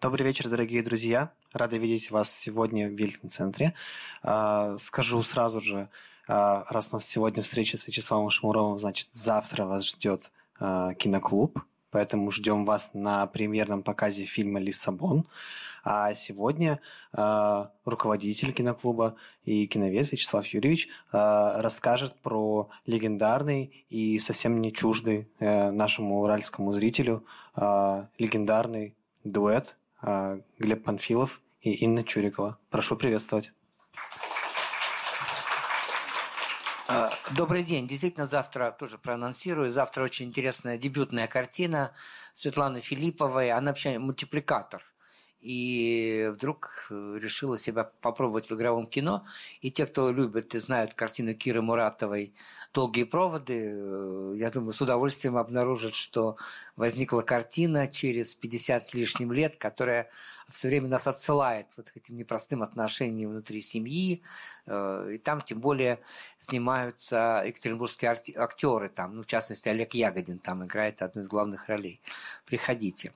Добрый вечер, дорогие друзья. Рады видеть вас сегодня в Вильтон-центре. А, скажу сразу же, а, раз у нас сегодня встреча с Вячеславом Шмуровым, значит, завтра вас ждет а, киноклуб, поэтому ждем вас на премьерном показе фильма «Лиссабон». А сегодня руководитель киноклуба и киновед Вячеслав Юрьевич расскажет про легендарный и совсем не чуждый э, нашему уральскому зрителю легендарный дуэт Глеб Панфилов и Инна Чурикова. Прошу приветствовать. А, добрый день. Действительно, завтра тоже проанонсирую. Завтра очень интересная дебютная картина Светланы Филипповой. Она вообще мультипликатор – и вдруг э, решила себя попробовать в игровом кино. И те, кто любит и знают картину Киры Муратовой «Долгие проводы», э, я думаю, с удовольствием обнаружат, что возникла картина через 50 с лишним лет, которая все время нас отсылает вот к этим непростым отношениям внутри семьи. Э, и там тем более снимаются екатеринбургские актеры, там, ну, в частности, Олег Ягодин там играет одну из главных ролей. Приходите.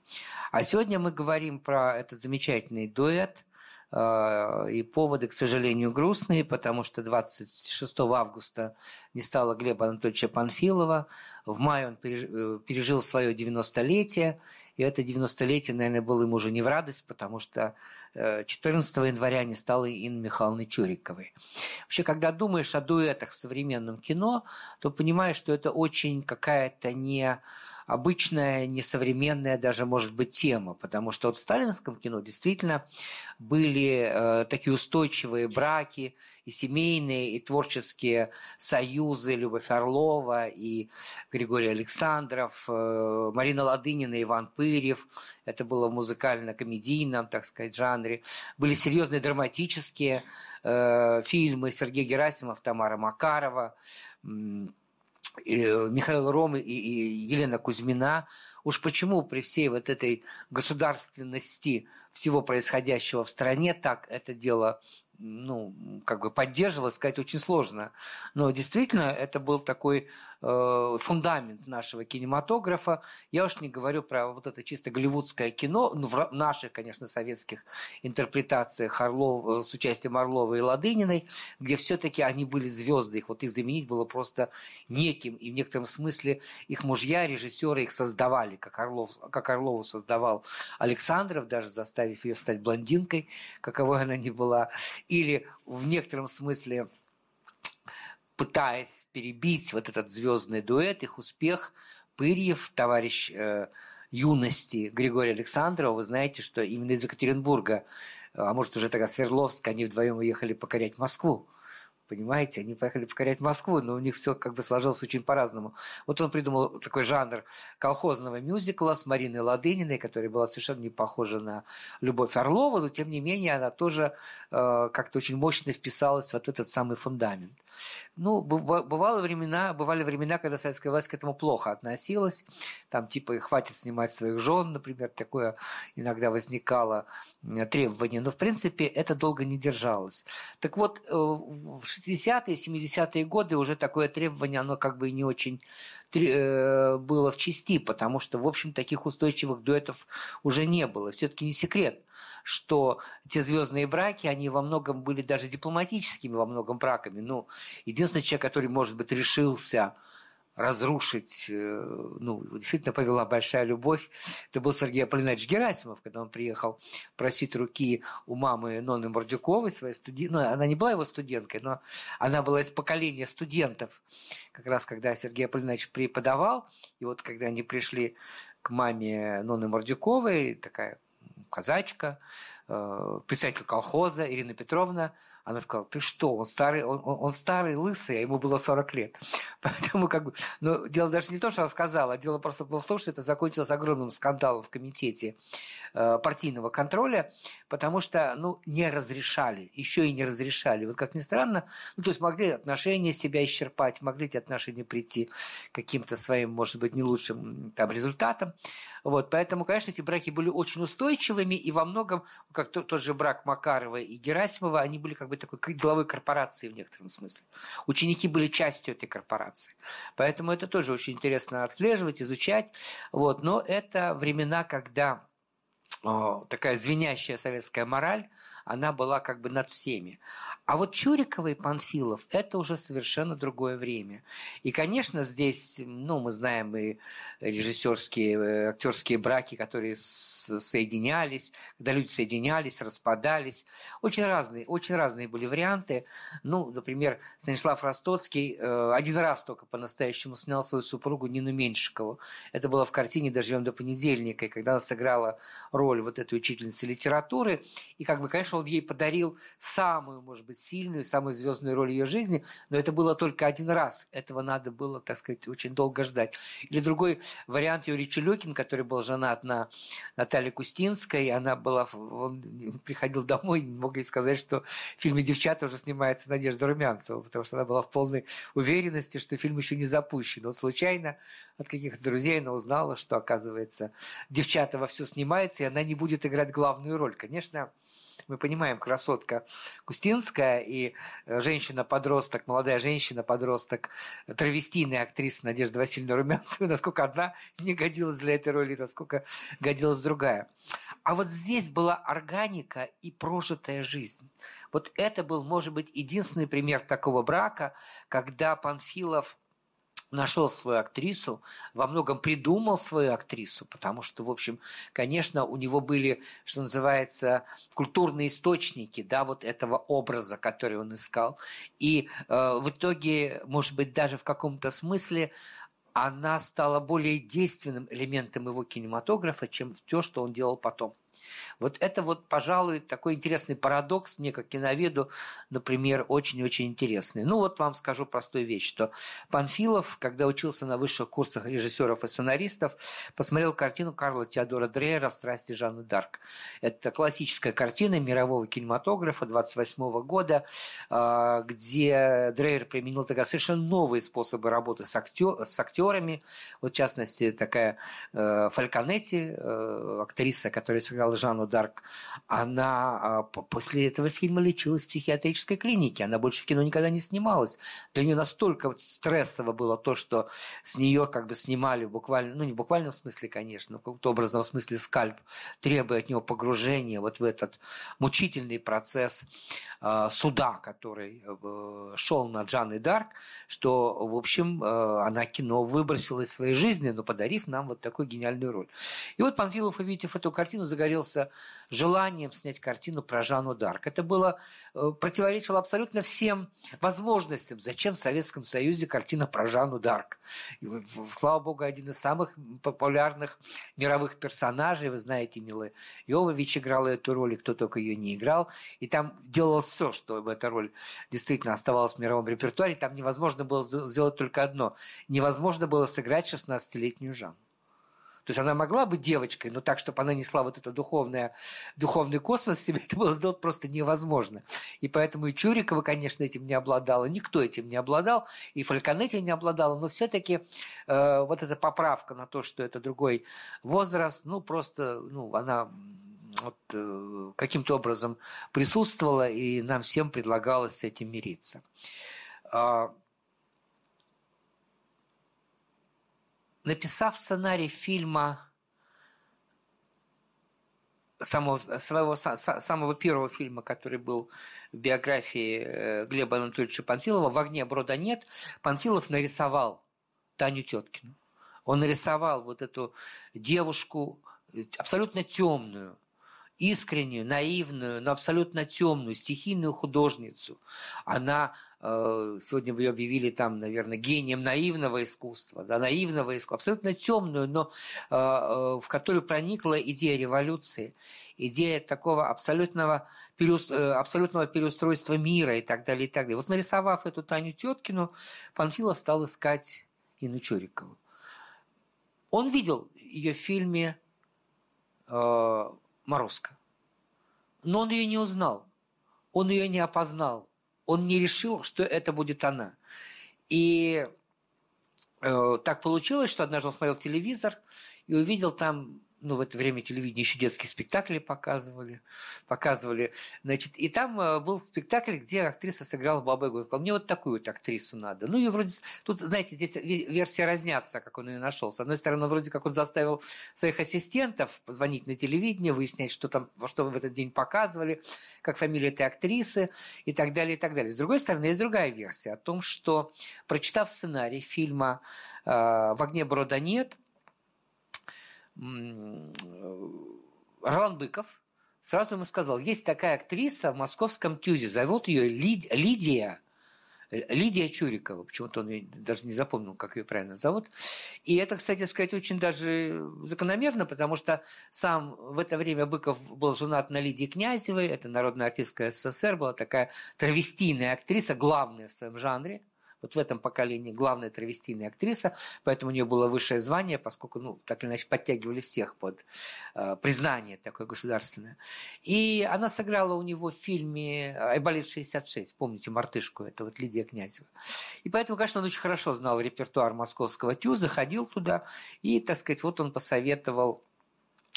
А сегодня мы говорим про этот замечательный дуэт – э, и поводы, к сожалению, грустные, потому что 26 августа не стало Глеба Анатольевича Панфилова. В мае он э, пережил свое 90-летие, и это 90-летие, наверное, было ему уже не в радость, потому что 14 э, января не стало Инны Михайловны Чуриковой. Вообще, когда думаешь о дуэтах в современном кино, то понимаешь, что это очень какая-то не обычная, несовременная даже, может быть, тема, потому что вот в сталинском кино действительно были э, такие устойчивые браки, и семейные, и творческие союзы Любовь Орлова и Григорий Александров, э, Марина Ладынина, Иван Пырев. Это было в музыкально-комедийном, так сказать, жанре. Были серьезные драматические э, фильмы Сергей Герасимов, Тамара Макарова, э, Михаил Ром и, и Елена Кузьмина. Уж почему при всей вот этой государственности всего происходящего в стране так это дело ну, как бы поддерживалось, сказать очень сложно. Но действительно, это был такой э, фундамент нашего кинематографа. Я уж не говорю про вот это чисто голливудское кино, ну, в наших, конечно, советских интерпретациях Орлов, э, с участием Орлова и Ладыниной, где все-таки они были звезды, их вот их заменить было просто неким, и в некотором смысле их мужья, режиссеры их создавали, как, Орлов, как Орлову создавал Александров, даже заставив ее стать блондинкой, каковой она ни была или в некотором смысле пытаясь перебить вот этот звездный дуэт, их успех, Пырьев, товарищ э, юности Григория Александрова, вы знаете, что именно из Екатеринбурга, а может уже тогда Свердловска, они вдвоем уехали покорять Москву. Понимаете, они поехали покорять Москву, но у них все как бы сложилось очень по-разному. Вот он придумал такой жанр колхозного мюзикла с Мариной Ладыниной, которая была совершенно не похожа на Любовь Орлова, но тем не менее она тоже э, как-то очень мощно вписалась вот этот самый фундамент. Ну, бывало времена, бывали времена, когда советская власть к этому плохо относилась. Там типа хватит снимать своих жен, например, такое иногда возникало требование. Но в принципе это долго не держалось. Так вот, э, в 60-е, 70-е годы уже такое требование, оно как бы не очень э, было в части, потому что, в общем, таких устойчивых дуэтов уже не было. Все-таки не секрет, что те звездные браки, они во многом были даже дипломатическими во многом браками. Ну, единственный человек, который, может быть, решился разрушить, э, ну, действительно повела большая любовь. Это был Сергей Аполлинарович Герасимов, когда он приехал просить руки у мамы Ноны Мордюковой, своей студентки. Ну, она не была его студенткой, но она была из поколения студентов. Как раз когда Сергей Аполлинарович преподавал, и вот когда они пришли к маме Ноны Мордюковой, такая казачка, э, колхоза Ирина Петровна, она сказала, ты что, он старый, он, он, он старый, лысый, а ему было 40 лет. Поэтому как бы, но дело даже не то, что она сказала, а дело просто было в том, что это закончилось огромным скандалом в комитете э, партийного контроля, потому что, ну, не разрешали, еще и не разрешали. Вот как ни странно, ну, то есть могли отношения себя исчерпать, могли эти отношения прийти к каким-то своим, может быть, не лучшим там результатам. Вот, поэтому, конечно, эти браки были очень устойчивыми, и во многом, как тот, тот же брак Макарова и Герасимова, они были как бы такой деловой корпорации в некотором смысле. Ученики были частью этой корпорации. Поэтому это тоже очень интересно отслеживать, изучать. Вот. Но это времена, когда такая звенящая советская мораль, она была как бы над всеми. А вот Чурикова и Панфилов – это уже совершенно другое время. И, конечно, здесь, ну, мы знаем и режиссерские, э, актерские браки, которые соединялись, когда люди соединялись, распадались. Очень разные, очень разные были варианты. Ну, например, Станислав Ростоцкий э, один раз только по-настоящему снял свою супругу Нину Меньшикову. Это было в картине «Доживем до понедельника», и когда она сыграла роль вот этой учительницы литературы. И, как бы, конечно, конечно, он ей подарил самую, может быть, сильную, самую звездную роль ее жизни, но это было только один раз. Этого надо было, так сказать, очень долго ждать. Или другой вариант Юрий Челюкин, который был женат на Наталье Кустинской. Она была, он приходил домой, не мог ей сказать, что в фильме «Девчата» уже снимается Надежда Румянцева, потому что она была в полной уверенности, что фильм еще не запущен. Вот случайно от каких-то друзей она узнала, что, оказывается, «Девчата» во все снимается, и она не будет играть главную роль. Конечно, мы понимаем, красотка Кустинская и э, женщина-подросток, молодая женщина-подросток, травестийная актриса Надежда Васильевна Румянцева, насколько одна не годилась для этой роли, насколько годилась другая. А вот здесь была органика и прожитая жизнь. Вот это был, может быть, единственный пример такого брака, когда Панфилов нашел свою актрису, во многом придумал свою актрису, потому что, в общем, конечно, у него были, что называется, культурные источники, да, вот этого образа, который он искал. И э, в итоге, может быть, даже в каком-то смысле она стала более действенным элементом его кинематографа, чем то, что он делал потом. Вот это вот, пожалуй, такой интересный парадокс мне, как киноведу, например, очень-очень интересный. Ну вот вам скажу простую вещь, что Панфилов, когда учился на высших курсах режиссеров и сценаристов, посмотрел картину Карла Теодора Дрейера «Страсти Жанны Дарк». Это классическая картина мирового кинематографа 28 года, а, где Дрейер применил тогда совершенно новые способы работы с, актер, с актерами. Вот, в частности, такая э, Фальконетти, э, актриса, которая сыграла Жанну Дарк, она а, после этого фильма лечилась в психиатрической клинике. Она больше в кино никогда не снималась. Для нее настолько стрессово было то, что с нее как бы снимали буквально, ну не в буквальном смысле, конечно, в каком-то образном смысле скальп, требуя от него погружения вот в этот мучительный процесс э, суда, который э, шел на Джанны Дарк, что, в общем, э, она кино выбросила из своей жизни, но подарив нам вот такую гениальную роль. И вот Панфилов, увидев эту картину, загорелся желанием снять картину про Жанну Дарк. Это было, э, противоречило абсолютно всем возможностям. Зачем в Советском Союзе картина про Жанну Дарк? И, слава богу, один из самых популярных мировых персонажей, вы знаете, Мила Йовович играла эту роль, и кто только ее не играл. И там делалось все, чтобы эта роль действительно оставалась в мировом репертуаре. Там невозможно было сделать только одно. Невозможно было сыграть 16-летнюю Жанну. То есть она могла быть девочкой, но так, чтобы она несла вот это духовное, духовный космос себе, это было сделать просто невозможно. И поэтому и Чурикова, конечно, этим не обладала, никто этим не обладал, и Фальконетти не обладала, но все-таки э, вот эта поправка на то, что это другой возраст, ну, просто, ну, она вот, э, каким-то образом присутствовала, и нам всем предлагалось с этим мириться. А, написав сценарий фильма самого, своего, самого первого фильма, который был в биографии э, Глеба Анатольевича Панфилова «В огне брода нет», Панфилов нарисовал Таню Теткину. Он нарисовал вот эту девушку э, абсолютно темную, искреннюю, наивную, но абсолютно темную, стихийную художницу. Она, э, сегодня бы ее объявили там, наверное, гением наивного искусства, да, наивного искусства, абсолютно темную, но э, э, в которую проникла идея революции, идея такого абсолютного, абсолютного переустройства мира и так далее, и так далее. Вот нарисовав эту Таню Теткину, Панфилов стал искать Инну Чурикову. Он видел ее в фильме Морозко. Но он ее не узнал, он ее не опознал, он не решил, что это будет она. И э, так получилось, что однажды он смотрел телевизор и увидел там ну, в это время телевидение еще детские спектакли показывали, показывали, значит, и там э, был спектакль, где актриса сыграла Баба Ягу. Сказал, мне вот такую вот актрису надо. Ну, и вроде, тут, знаете, здесь версия разнятся, как он ее нашел. С одной стороны, вроде как он заставил своих ассистентов позвонить на телевидение, выяснять, что там, что в этот день показывали, как фамилия этой актрисы и так далее, и так далее. С другой стороны, есть другая версия о том, что, прочитав сценарий фильма э, «В огне брода нет», Ролан Быков сразу ему сказал, есть такая актриса в московском ТЮЗе, зовут ее Лидия, Лидия Чурикова, почему-то он ее даже не запомнил, как ее правильно зовут. И это, кстати сказать, очень даже закономерно, потому что сам в это время Быков был женат на Лидии Князевой, это народная артистка СССР, была такая травестийная актриса, главная в своем жанре – вот в этом поколении главная травестийная актриса, поэтому у нее было высшее звание, поскольку, ну, так или иначе, подтягивали всех под э, признание такое государственное. И она сыграла у него в фильме «Айболит-66», помните, «Мартышку», это вот Лидия Князева. И поэтому, конечно, он очень хорошо знал репертуар московского ТЮ, заходил туда, и, так сказать, вот он посоветовал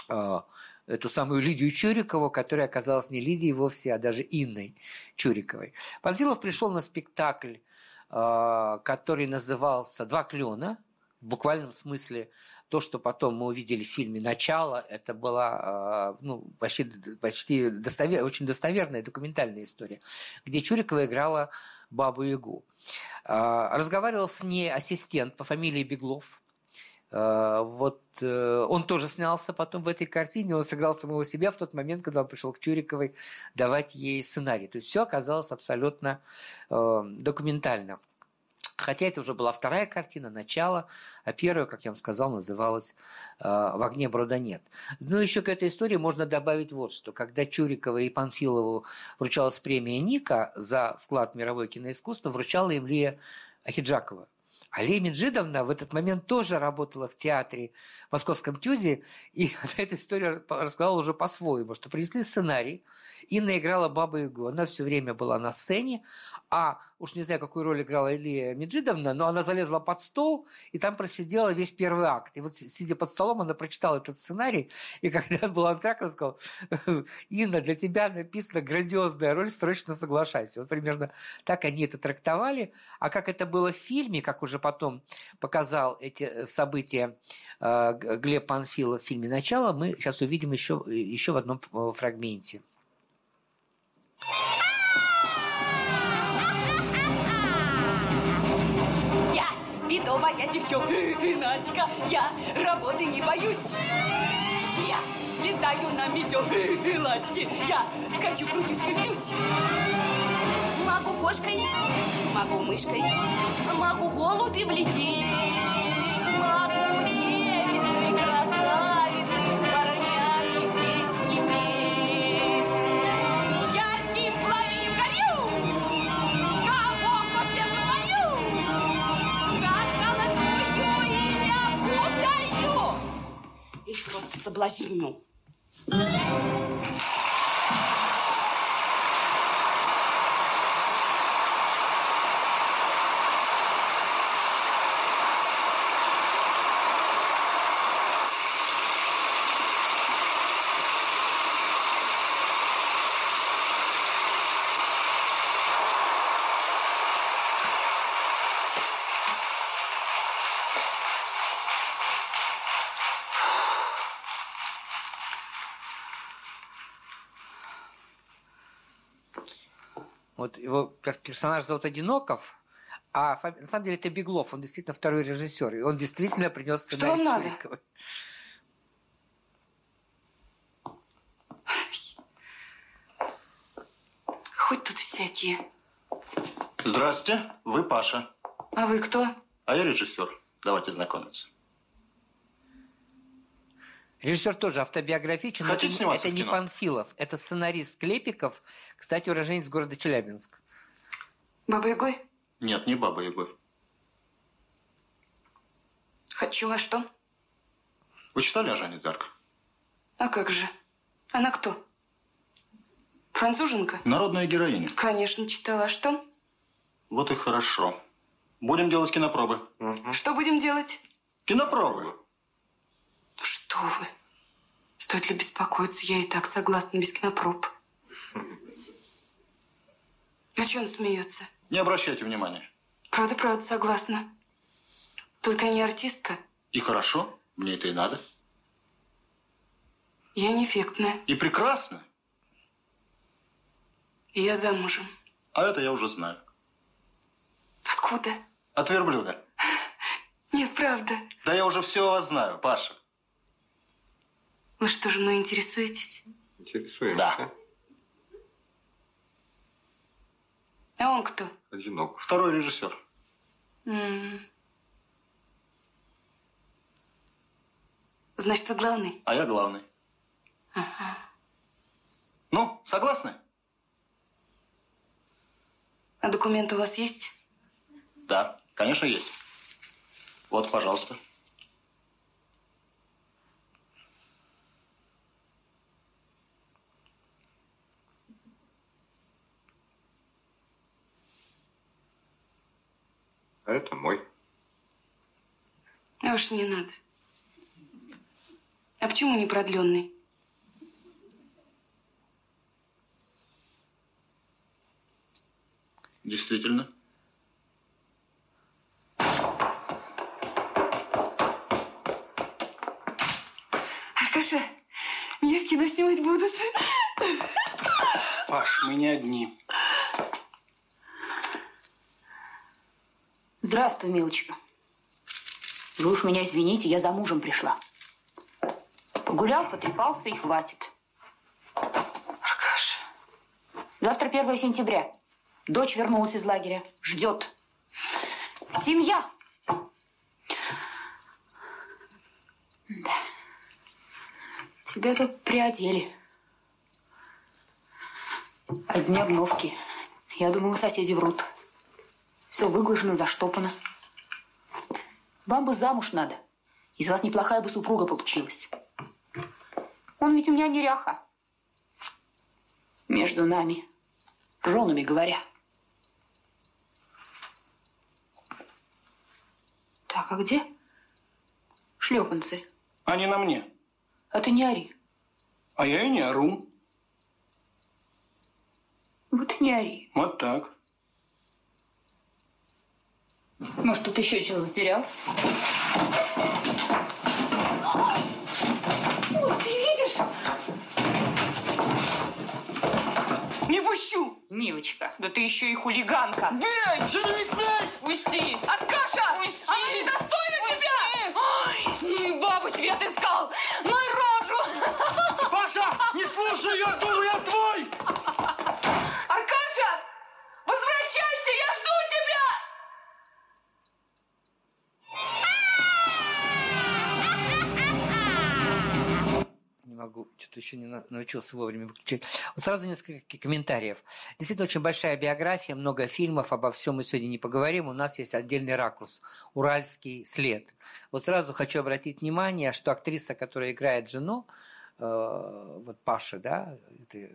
э, эту самую Лидию Чурикову, которая оказалась не Лидией вовсе, а даже Инной Чуриковой. Панфилов пришел на спектакль который назывался «Два клена», в буквальном смысле то, что потом мы увидели в фильме «Начало», это была а, ну, почти, почти достовер, очень достоверная документальная история, где Чурикова играла Бабу-Ягу. А, разговаривал с ней ассистент по фамилии Беглов. Вот э, он тоже снялся потом в этой картине, он сыграл самого себя в тот момент, когда он пришел к Чуриковой давать ей сценарий. То есть все оказалось абсолютно э, документально. Хотя это уже была вторая картина, начало, а первая, как я вам сказал, называлась э, «В огне брода нет». Но еще к этой истории можно добавить вот что. Когда Чурикова и Панфилову вручалась премия Ника за вклад в мировое киноискусство, вручала им Лия Ахиджакова. Алия Меджидовна в этот момент тоже работала в театре в Московском Тюзе, и эту историю рассказала уже по-своему, что принесли сценарий, Инна играла Бабу Ягу, она все время была на сцене, а уж не знаю, какую роль играла Илия Меджидовна, но она залезла под стол и там просидела весь первый акт. И вот сидя под столом, она прочитала этот сценарий, и когда был антракт, она сказала, Инна, для тебя написана грандиозная роль, срочно соглашайся. Вот примерно так они это трактовали. А как это было в фильме, как уже потом показал эти э, события э, Глеб Панфилов в фильме «Начало», мы сейчас увидим еще, еще в одном э, фрагменте. Я бедовая девчоночка, я работы не боюсь. Я летаю на метелочке, я скачу, крутюсь, вертюсь. Кошкой, могу мышкой, могу голубем лететь, могу девицей, красавицей с парнями песни петь. Ярким пламенем горю, кого пошлем звоню, за золотую имя удаю и просто соблазню. Вот его персонаж зовут Одиноков, а на самом деле это Беглов, он действительно второй режиссер, и он действительно принес сценарий Что вам надо? Хоть тут всякие. Здрасте, вы Паша. А вы кто? А я режиссер. Давайте знакомиться. Режиссер тоже автобиографичен. Хотите это, сниматься это в не? Панфилов, это сценарист Клепиков, кстати, уроженец города Челябинск. Баба Ягой? Нет, не Баба Ягой. Хочу, а что? Вы читали о Жанне Дарк? А как же? Она кто? Француженка? Народная героиня. Конечно, читала. А что? Вот и хорошо. Будем делать кинопробы. Что будем делать? Кинопробы. Что вы? Стоит ли беспокоиться? Я и так согласна, без кинопроб. А что он смеется? Не обращайте внимания. Правда, правда, согласна. Только не артистка. И хорошо, мне это и надо. Я не эффектная. И прекрасно. И я замужем. А это я уже знаю. Откуда? От верблюда. Нет, правда. Да я уже все о вас знаю, Паша. Вы что же мной интересуетесь? Интересуемся. Да. А он кто? Одинок. Второй режиссер. М. Значит, вы главный? А я главный. Ну, согласны? А документы у вас есть? Да, конечно, есть. Вот, пожалуйста. А это мой. А уж не надо. А почему не продленный? Действительно. Аркаша, меня в кино снимать будут. Паш, мы не одни. Здравствуй, милочка. Вы уж меня извините, я за мужем пришла. Погулял, потрепался и хватит. Аркаша, Завтра 1 сентября. Дочь вернулась из лагеря. Ждет. Семья. Да. Тебя тут приодели. Одни обновки. Я думала, соседи врут. Все выглажено, заштопано. Вам бы замуж надо. Из вас неплохая бы супруга получилась. Он ведь у меня неряха. Между нами, женами говоря. Так, а где шлепанцы? Они на мне. А ты не ори. А я и не ору. Вот и не ори. Вот так. Может, тут еще чего затерялось? Вот, ты видишь? не пущу! Милочка, да ты еще и хулиганка. Бей! Что не смей! Пусти! Аркаша! Пусти! Она недостойна тебя! Ой, ну и бабу себе отыскал! Ну и рожу! Паша, не слушай ее, дура, я твой! Аркаша! Возвращайся, я жду тебя! Могу, что-то еще не на- научился вовремя выключать. Вот сразу несколько комментариев. Действительно, очень большая биография, много фильмов, обо всем мы сегодня не поговорим. У нас есть отдельный ракурс – уральский след. Вот сразу хочу обратить внимание, что актриса, которая играет жену, э, вот Паша, да, это, э,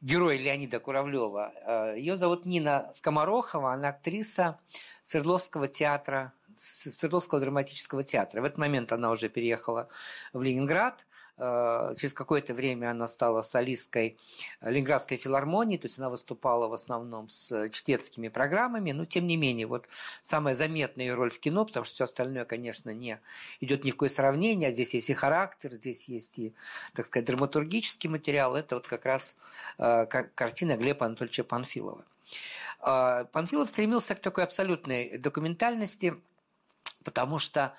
герой Леонида Куравлева. Э, Ее зовут Нина Скоморохова, она актриса Свердловского театра, Свердловского драматического театра. В этот момент она уже переехала в Ленинград. Э, Через какое-то время она стала солисткой Ленинградской филармонии, то есть она выступала в основном с чтецкими программами, но тем не менее, вот самая заметная ее роль в кино, потому что все остальное, конечно, не идет ни в какое сравнение, а здесь есть и характер, здесь есть и, так сказать, драматургический материал, это вот как раз э, ка- картина Глеба Анатольевича Панфилова. Э, Панфилов стремился к такой абсолютной документальности, потому что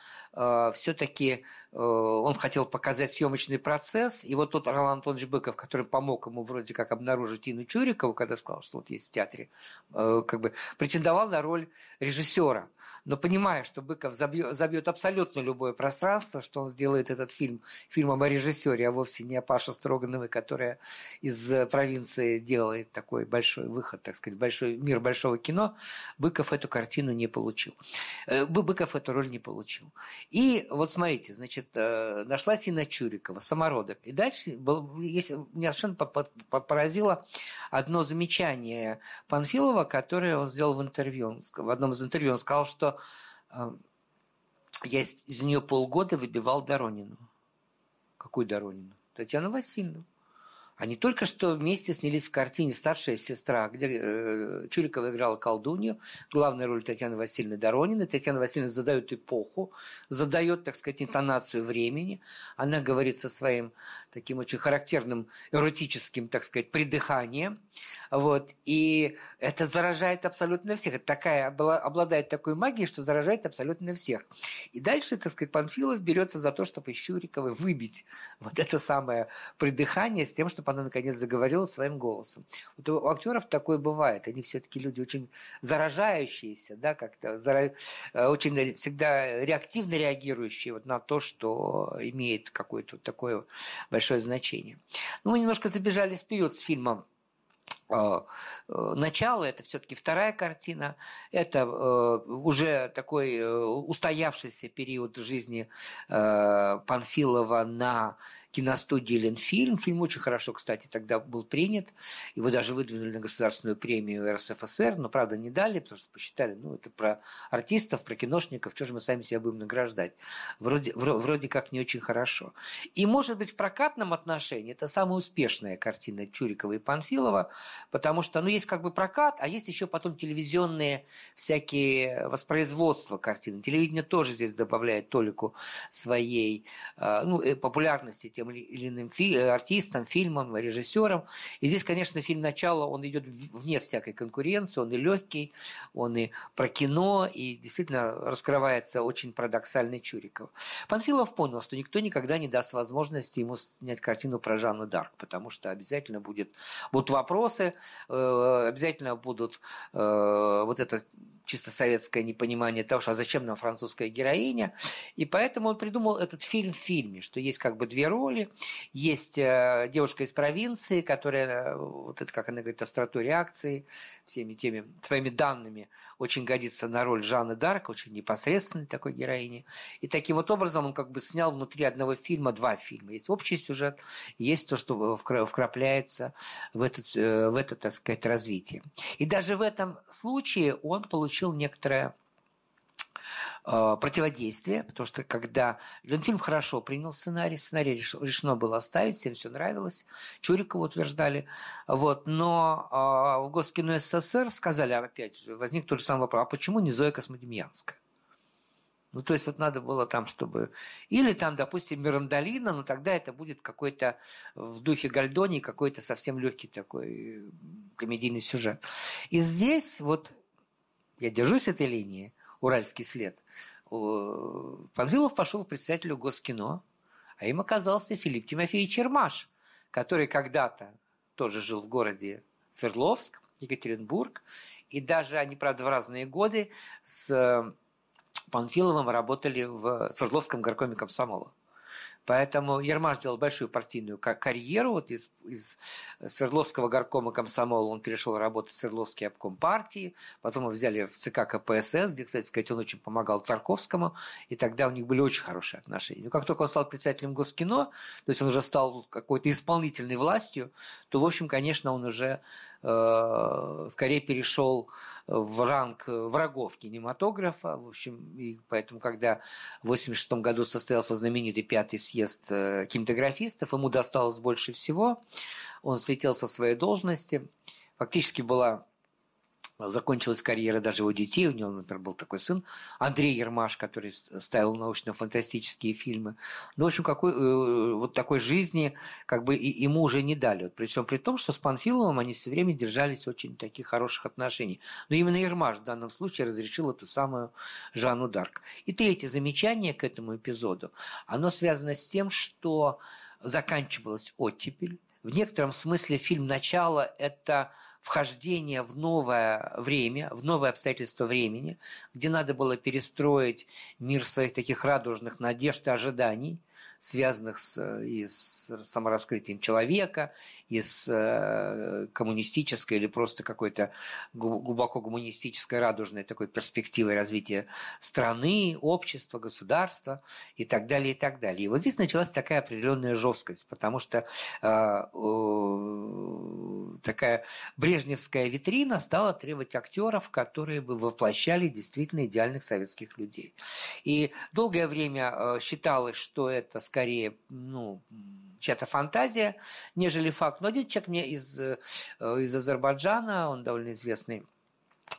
все-таки э, он хотел показать съемочный процесс, и вот тот Ролан Антонович Быков, который помог ему вроде как обнаружить Инну Чурикову, когда сказал, что вот есть в театре, э, как бы претендовал на роль режиссера. Но понимая, что Быков забьет, забьет абсолютно любое пространство, что он сделает этот фильм фильмом о режиссере, а вовсе не о Паше Строгановой, которая из э, провинции делает такой большой выход, так сказать, большой мир большого кино, Быков эту картину не получил. Э, Бы- Быков эту роль не получил. И вот смотрите, значит, э, нашлась Инна Чурикова, самородок. И дальше был, если, меня совершенно по- по- по- поразило одно замечание Панфилова, которое он сделал в интервью. Он В одном из интервью он сказал, что э, я из, из нее полгода выбивал Доронину. Какую Доронину? Татьяну Васильевну. Они только что вместе снялись в картине «Старшая сестра», где э, Чурикова играла колдунью. Главная роль Татьяны Васильевны Доронина. Татьяна Васильевна задает эпоху, задает, так сказать, интонацию времени. Она говорит со своим таким очень характерным эротическим, так сказать, придыханием. Вот. И это заражает абсолютно всех. Это такая, обладает такой магией, что заражает абсолютно всех. И дальше, так сказать, Панфилов берется за то, чтобы Чуриковой выбить вот это самое придыхание с тем, чтобы чтобы она наконец заговорила своим голосом. Вот у актеров такое бывает. Они все-таки люди очень заражающиеся, да, как-то зара... Э, очень всегда реактивно реагирующие вот на то, что имеет какое-то такое большое значение. Ну, мы немножко забежали вперед с фильмом э, э, начало, это все-таки вторая картина, это уже такой устоявшийся период жизни Панфилова на киностудии «Ленфильм». Фильм очень хорошо, кстати, тогда был принят. Его даже выдвинули на государственную премию РСФСР, но, правда, не дали, потому что посчитали, ну, это про артистов, про киношников, что же мы сами себя будем награждать. Вроде, вроде как не очень хорошо. И, может быть, в прокатном отношении это самая успешная картина Чурикова и Панфилова, потому что, ну, есть как бы прокат, а есть еще потом телевизионные всякие воспроизводства картины. Телевидение тоже здесь добавляет толику своей э, ну, э, популярности тем или иным фи- э, артистам, фильмам, режиссерам. И здесь, конечно, фильм «Начало», он идет вне всякой конкуренции, он и легкий, он и про кино, и действительно раскрывается очень парадоксальный Чуриков. Панфилов понял, что никто никогда не даст возможности ему снять картину про Жанну Дарк, потому что обязательно будет, будут вопросы, э, обязательно будут э, вот это чисто советское непонимание того, что а зачем нам французская героиня. И поэтому он придумал этот фильм в фильме, что есть как бы две роли. Есть э, девушка из провинции, которая, э, вот это, как она говорит, остроту реакции, всеми теми своими данными очень годится на роль Жанны Дарк, очень непосредственной такой героини. И таким вот образом он как бы снял внутри одного фильма два фильма. Есть общий сюжет, есть то, что вкрапляется в это, э, в это так сказать, развитие. И даже в этом случае он получил получил некоторое э, противодействие, потому что когда Ленфильм хорошо принял сценарий, сценарий решено было оставить, всем все нравилось, Чурикову утверждали, вот, но э, в Госкино СССР сказали, опять же, возник тот же самый вопрос, а почему не Зоя Космодемьянская? Ну, то есть вот надо было там, чтобы... Или там, допустим, Мирандолина, но тогда это будет какой-то в духе Гальдони, какой-то совсем легкий такой комедийный сюжет. И здесь вот я держусь этой линии, уральский след, Панфилов пошел к председателю Госкино, а им оказался Филипп Тимофеевич Чермаш, который когда-то тоже жил в городе Свердловск, Екатеринбург, и даже они, правда, в разные годы с Панфиловым работали в Свердловском горкоме комсомола. Поэтому Ермаш сделал большую партийную карьеру. Вот из, из Свердловского горкома комсомола он перешел работать в Свердловский обком партии. Потом его взяли в ЦК КПСС, где, кстати сказать, он очень помогал Тарковскому. И тогда у них были очень хорошие отношения. Но как только он стал председателем Госкино, то есть он уже стал какой-то исполнительной властью, то, в общем, конечно, он уже э, скорее перешел в ранг врагов кинематографа. В общем, и поэтому, когда в 1986 году состоялся знаменитый пятый съезд э, кинематографистов, ему досталось больше всего. Он слетел со своей должности. Фактически была закончилась карьера даже его детей. У него, например, был такой сын Андрей Ермаш, который ставил научно-фантастические фильмы. Ну, в общем, какой, э, вот такой жизни как бы и, ему уже не дали. Вот, причем при том, что с Панфиловым они все время держались очень таких хороших отношений. Но именно Ермаш в данном случае разрешил эту самую Жанну Дарк. И третье замечание к этому эпизоду, оно связано с тем, что заканчивалась оттепель. В некотором смысле фильм «Начало» – это вхождение в новое время, в новое обстоятельство времени, где надо было перестроить мир своих таких радужных надежд и ожиданий, связанных с, и с самораскрытием человека, и с э, коммунистической или просто какой-то глубоко гуманистической радужной такой перспективой развития страны, общества, государства и так далее, и так далее. И вот здесь началась такая определенная жесткость, потому что э, такая брежневская витрина стала требовать актеров, которые бы воплощали действительно идеальных советских людей. И долгое время э, считалось, что это скорее, ну, чья-то фантазия, нежели факт. Но один человек мне из, э, из Азербайджана, он довольно известный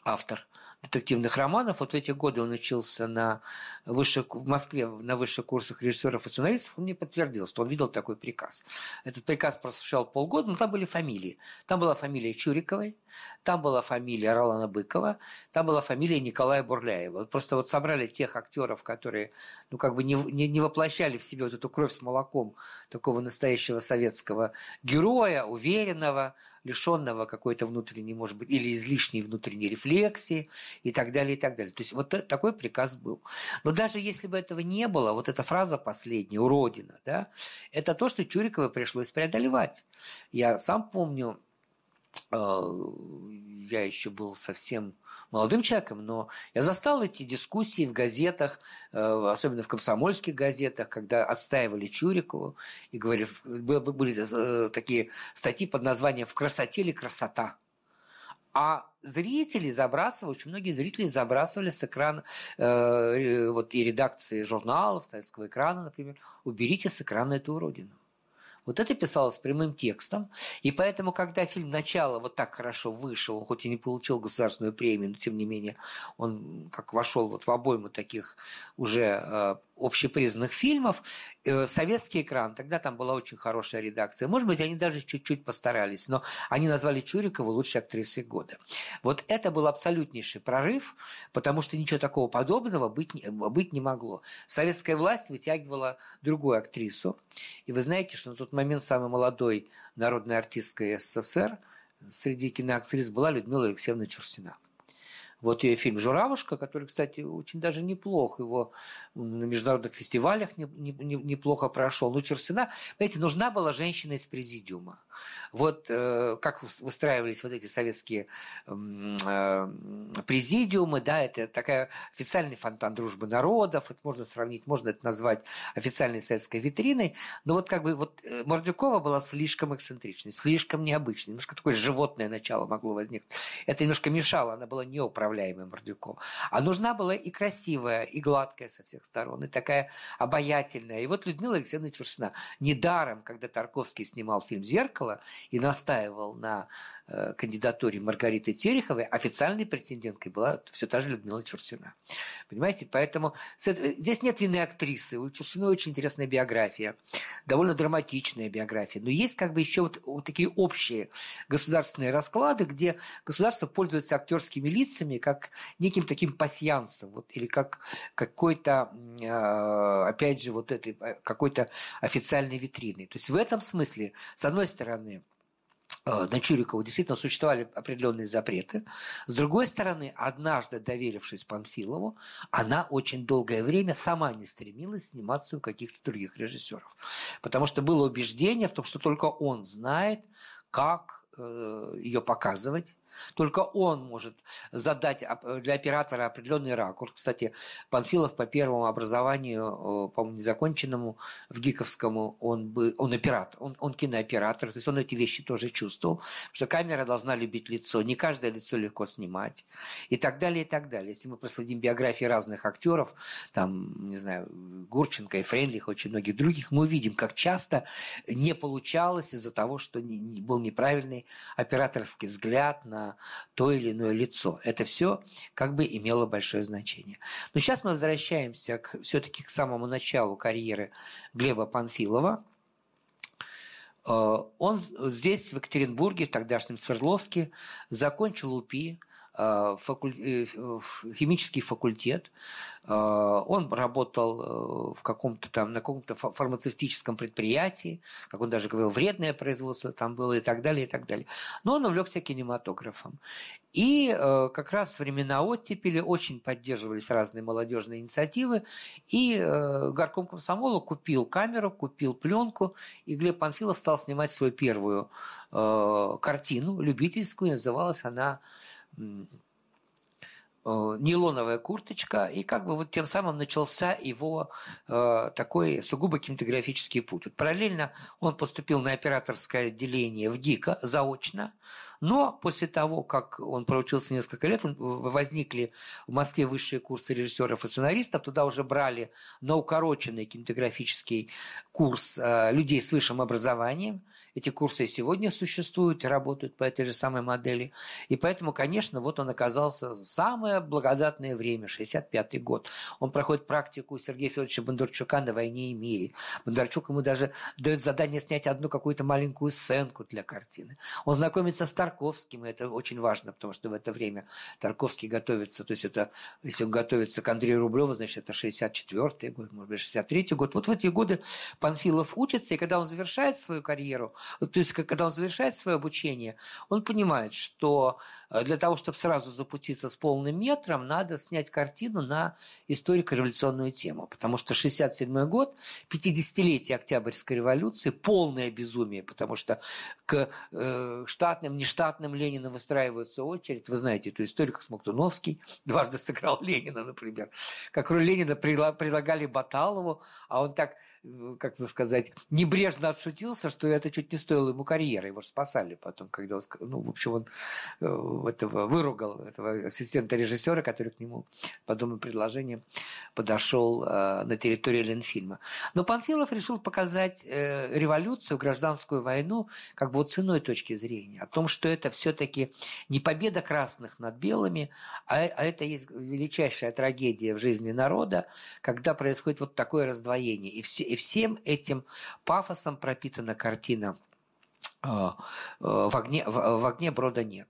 автор детективных романов. Вот в эти годы он учился на высших, в Москве на высших курсах режиссеров и сценаристов. Он мне подтвердил, что он видел такой приказ. Этот приказ прозвучал полгода, но там были фамилии. Там была фамилия Чуриковой, там была фамилия Ролана Быкова, там была фамилия Николая Бурляева. Вот просто вот собрали тех актеров, которые ну, как бы не, не, не воплощали в себе вот эту кровь с молоком такого настоящего советского героя, уверенного, лишенного какой-то внутренней, может быть, или излишней внутренней рефлексии и так далее, и так далее. То есть вот такой приказ был. Но даже если бы этого не было, вот эта фраза последняя, уродина, да, это то, что Чуриковой пришлось преодолевать. Я сам помню, Э, я еще был совсем молодым человеком, но я застал эти дискуссии в газетах, э, особенно в комсомольских газетах, когда отстаивали Чурикову и говорили, были э, такие статьи под названием «В красоте или красота?». А зрители забрасывали, очень многие зрители забрасывали с экрана, э, вот и редакции журналов, советского экрана, например, уберите с экрана эту уродину. Вот это писалось прямым текстом, и поэтому, когда фильм «Начало» вот так хорошо вышел, он хоть и не получил государственную премию, но тем не менее он как вошел вот в обойму таких уже э, общепризнанных фильмов, э, советский экран, тогда там была очень хорошая редакция. Может быть, они даже чуть-чуть постарались, но они назвали Чурикову лучшей актрисой года. Вот это был абсолютнейший прорыв, потому что ничего такого подобного быть, быть не могло. Советская власть вытягивала другую актрису, и вы знаете, что на тот момент самой молодой народной артисткой СССР среди киноактрис была Людмила Алексеевна Чурсина. Вот ее фильм «Журавушка», который, кстати, очень даже неплох. Его на международных фестивалях неплохо прошел. Ну, Черсина, знаете, нужна была женщина из президиума. Вот э, как выстраивались вот эти советские э, президиумы, да, это такая официальный фонтан дружбы народов, это можно сравнить, можно это назвать официальной советской витриной, но вот как бы вот э, Мордюкова была слишком эксцентричной, слишком необычной, немножко такое животное начало могло возникнуть. Это немножко мешало, она была неуправляемой Мордюкова. А нужна была и красивая, и гладкая со всех сторон, и такая обаятельная. И вот Людмила Алексеевна Чурсина недаром, когда Тарковский снимал фильм «Зеркало», и настаивал на кандидатуре Маргариты Тереховой официальной претенденткой была все та же Людмила Чурсина. Понимаете? Поэтому здесь нет вины актрисы. У Чурсиной очень интересная биография, довольно драматичная биография. Но есть как бы еще вот, вот такие общие государственные расклады, где государство пользуется актерскими лицами как неким таким пасьянством, вот, или как какой-то, э, опять же, вот этой э, какой-то официальной витриной. То есть в этом смысле, с одной стороны, Э, на Чурикову действительно существовали определенные запреты. С другой стороны, однажды доверившись Панфилову, она очень долгое время сама не стремилась сниматься у каких-то других режиссеров. Потому что было убеждение в том, что только он знает, как э, ее показывать, только он может задать для оператора определенный ракурс. Кстати, Панфилов по первому образованию, по-моему, незаконченному в Гиковскому, он, бы, он оператор, он, он кинооператор, то есть он эти вещи тоже чувствовал, что камера должна любить лицо, не каждое лицо легко снимать и так далее, и так далее. Если мы проследим биографии разных актеров, там, не знаю, Гурченко и Френлих, очень многих других, мы увидим, как часто не получалось из-за того, что не, не был неправильный операторский взгляд на то или иное лицо. Это все как бы имело большое значение. Но сейчас мы возвращаемся к, все-таки к самому началу карьеры Глеба Панфилова. Э, он здесь, в Екатеринбурге, в тогдашнем Свердловске, закончил УПИ, факуль... Э, химический факультет. Э, он работал в каком-то там, на каком-то фармацевтическом предприятии, как он даже говорил, вредное производство там было и так далее, и так далее. Но он увлекся кинематографом. И как раз времена оттепели очень поддерживались разные молодежные инициативы. И горком комсомола купил камеру, купил пленку, и Глеб Панфилов стал снимать свою первую картину, любительскую, называлась она э, нейлоновая курточка, и как бы вот тем самым начался его э, такой сугубо кинематографический путь. Вот параллельно он поступил на операторское отделение в ГИКа заочно, но после того, как он проучился несколько лет, возникли в Москве высшие курсы режиссеров и сценаристов, туда уже брали на укороченный кинематографический курс э, людей с высшим образованием. Эти курсы сегодня существуют и работают по этой же самой модели. И поэтому, конечно, вот он оказался в благодатное время, 65-й год. Он проходит практику Сергея Федоровича Бондарчука на «Войне и мире». Бондарчук ему даже дает задание снять одну какую-то маленькую сценку для картины. Он знакомится с Тарковским, и это очень важно, потому что в это время Тарковский готовится, то есть это, если он готовится к Андрею Рублеву, значит, это 64-й год, может быть, 63-й год. Вот в эти годы Панфилов учится, и когда он завершает свою карьеру, то есть когда он завершает свое обучение, он понимает, что э, для того, чтобы сразу запуститься с полным метром, надо снять картину на историко-революционную тему, потому что 67 год, 50-летие Октябрьской революции, полное безумие, потому что к э, штатным, нештатным Ленина выстраивается очередь. Вы знаете эту историю, как Смоктуновский дважды сыграл Ленина, например. Как роль Ленина предлагали Баталову, а он так как бы сказать, небрежно отшутился, что это чуть не стоило ему карьеры. Его спасали потом, когда он, ну, в общем, он э, этого выругал, этого ассистента режиссера, который к нему по подобным предложением подошел э, на территории Ленфильма. Но Панфилов решил показать э, революцию, гражданскую войну как бы вот с иной точки зрения. О том, что это все-таки не победа красных над белыми, а, а это есть величайшая трагедия в жизни народа, когда происходит вот такое раздвоение. И все, и всем этим пафосом пропитана картина а, э, в огне, в, в огне брода нет.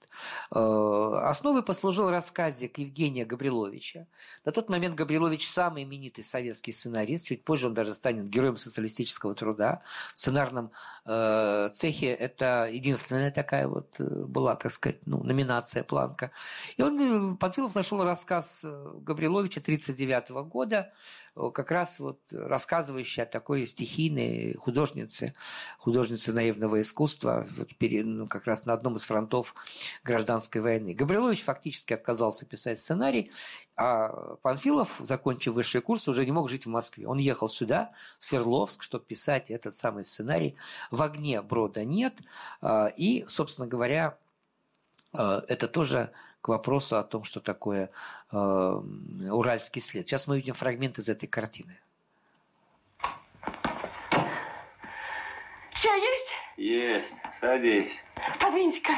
Э, основой послужил рассказик Евгения Габриловича. На тот момент Габрилович самый именитый советский сценарист, чуть позже он даже станет героем социалистического труда. В сценарном э, цехе это единственная такая вот была, так сказать, ну, номинация планка. И он, Панфилов нашел рассказ Габриловича 1939 года, как раз вот рассказывающий о такой стихийной художнице, художнице наивного искусства, вот, ну, как раз на одном из фронтов гражданской войны. Габрилович фактически отказался писать сценарий, а Панфилов, закончив высший курс, уже не мог жить в Москве. Он ехал сюда, в Свердловск, чтобы писать этот самый сценарий. В огне брода нет. А, и, собственно говоря, а, это тоже к вопросу о том, что такое а, уральский след. Сейчас мы видим фрагмент из этой картины. Чай есть? Есть. Садись. Подвинься-ка.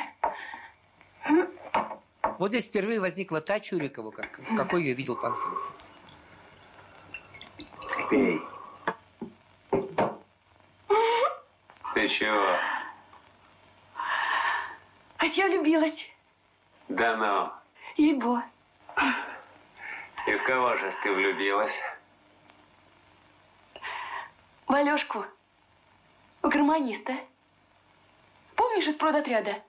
Вот здесь впервые возникла та Чурикова, как, какой ее видел Панфилов. Пей. Ты чего? А я влюбилась. Да ну. Ебо. И в кого же ты влюбилась? В Алешку. В гармониста. Помнишь из продотряда?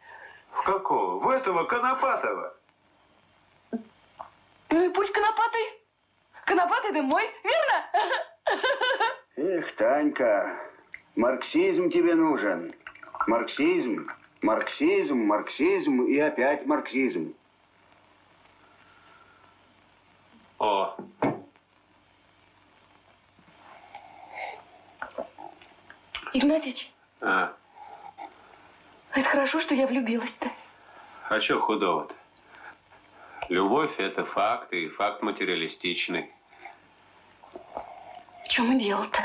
В какого? В этого Конопатова? Ну и пусть Конопатый. Конопатый ты мой, верно? Эх, Танька, марксизм тебе нужен. Марксизм, марксизм, марксизм и опять марксизм. О. Игнатьич. А. Это хорошо, что я влюбилась-то. А что худого-то? Любовь – это факт, и факт материалистичный. В чем и дело-то?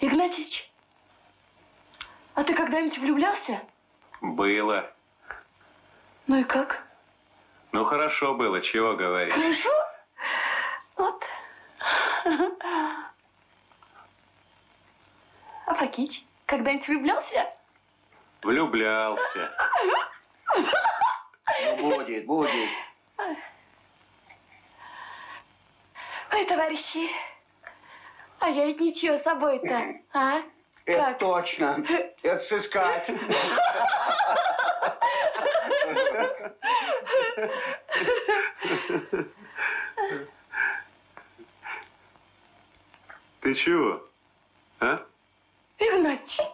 Игнатьич, а ты когда-нибудь влюблялся? Было. Ну и как? Ну, хорошо было, чего говорить. Хорошо? Вот. А Факич? Когда-нибудь влюблялся? Влюблялся. Ну, будет, будет. Ой, товарищи, а я ведь ничего с собой-то, а? Это Как? точно. Это сыскать. Ты чего? А? Игнатий,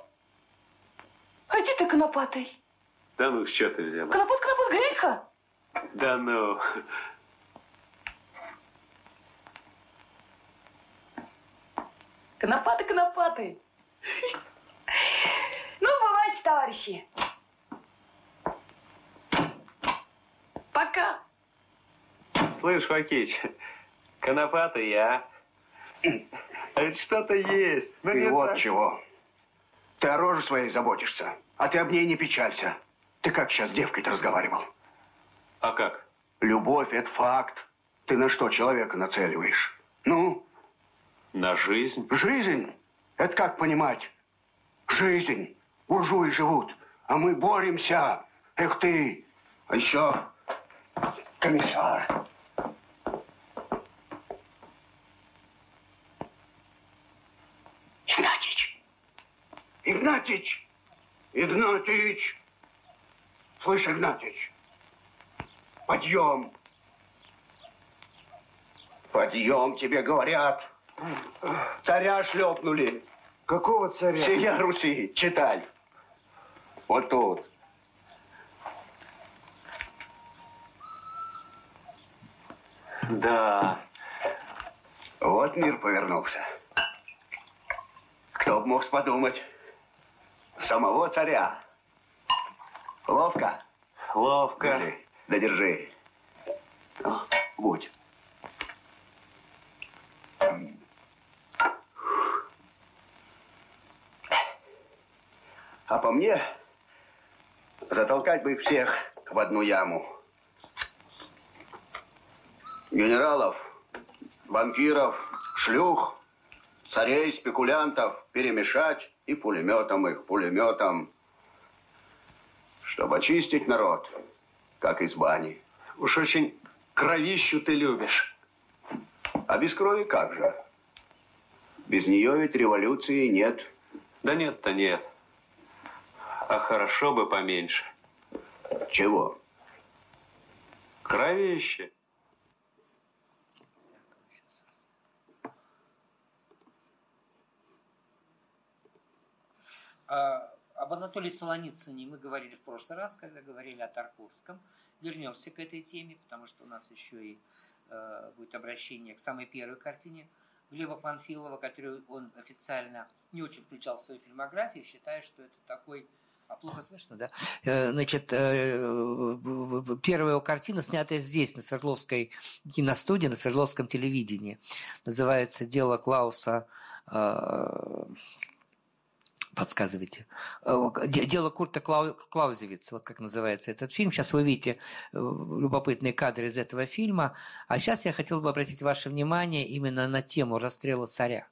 где ты конопатый? Да ну, что ты взяла? Конопат, конопат, глянь-ка. Да ну. Конопаты, конопаты. Ну, бывайте, товарищи. Пока. Слышь, Факич, конопатый я. А ведь что-то есть. Ну, Ты вот так. чего. Ты о роже своей заботишься, а ты об ней не печалься. Ты как сейчас с девкой-то разговаривал? А как? Любовь – это факт. Ты на что человека нацеливаешь? Ну, На жизнь? жизнь – это как понимать? Жизнь. Буржуи живут, а мы боремся. Эх ты. А еще комиссар. Игнатьич. Игнатьич. Игнатьич. Слышь, Игнатьич. Подъем. Подъем, тебе говорят. Царя шлепнули. Какого царя? Сия Руси, читай. Вот тут. Да. Вот мир повернулся. Кто бы мог подумать? Самого царя. Ловко? Ловко. Держи. Да держи. Ну, будь. Мне, затолкать бы их всех в одну яму. Генералов, банкиров, шлюх, царей, спекулянтов перемешать и пулеметом их, пулеметом, чтобы очистить народ, как из бани. Уж очень кровищу ты любишь. А без крови как же? Без нее ведь революции нет. Да нет-то нет. А хорошо бы поменьше. Чего? Кровище. А, Об Анатолии Солоницыне мы говорили в прошлый раз, когда говорили о Тарковском. Вернемся к этой теме, потому что у нас еще и э, будет обращение к самой первой картине Глеба Панфилова, которую он официально не очень включал в свою фильмографию, считая, что это такой а плохо слышно, да? Э, Значит, э, первая его картина, снятая здесь, на Свердловской киностудии, на Свердловском телевидении. Называется «Дело Клауса...» э, Подсказывайте. Де- Дело Курта Клау- Клаузевица, вот как называется этот фильм. Сейчас вы видите любопытные кадры из этого фильма. А сейчас я хотел бы обратить ваше внимание именно на тему расстрела царя.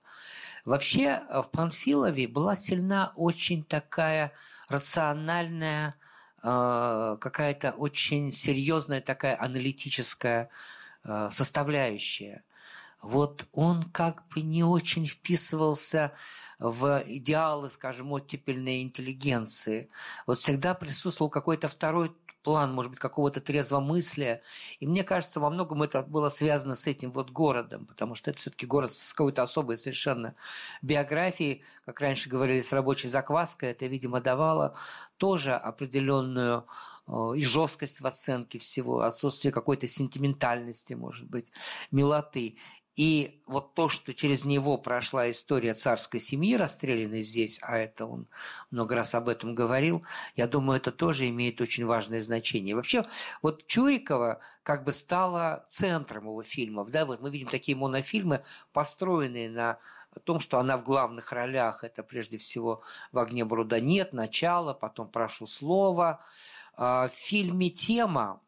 Вообще э, в Панфилове была сильна очень такая рациональная, э, какая-то очень серьезная такая аналитическая э, составляющая. Вот он как бы не очень вписывался в идеалы, скажем, оттепельной интеллигенции. Вот всегда присутствовал какой-то второй план, может быть, какого-то трезвомыслия. И мне кажется, во многом это было связано с этим вот городом, потому что это все-таки город с какой-то особой совершенно биографией. Как раньше говорили, с рабочей закваской. Это, видимо, давало тоже определенную э, и жесткость в оценке всего, отсутствие какой-то сентиментальности, может быть, милоты. И вот то, что через него прошла история царской семьи, расстрелянной здесь, а это он много раз об этом говорил, я думаю, это тоже имеет очень важное значение. Вообще, вот Чурикова как бы стала центром его фильмов. Да? Вот мы видим такие монофильмы, построенные на том, что она в главных ролях. Это прежде всего «В огне бруда нет», «Начало», потом «Прошу слова». А В фильме «Тема»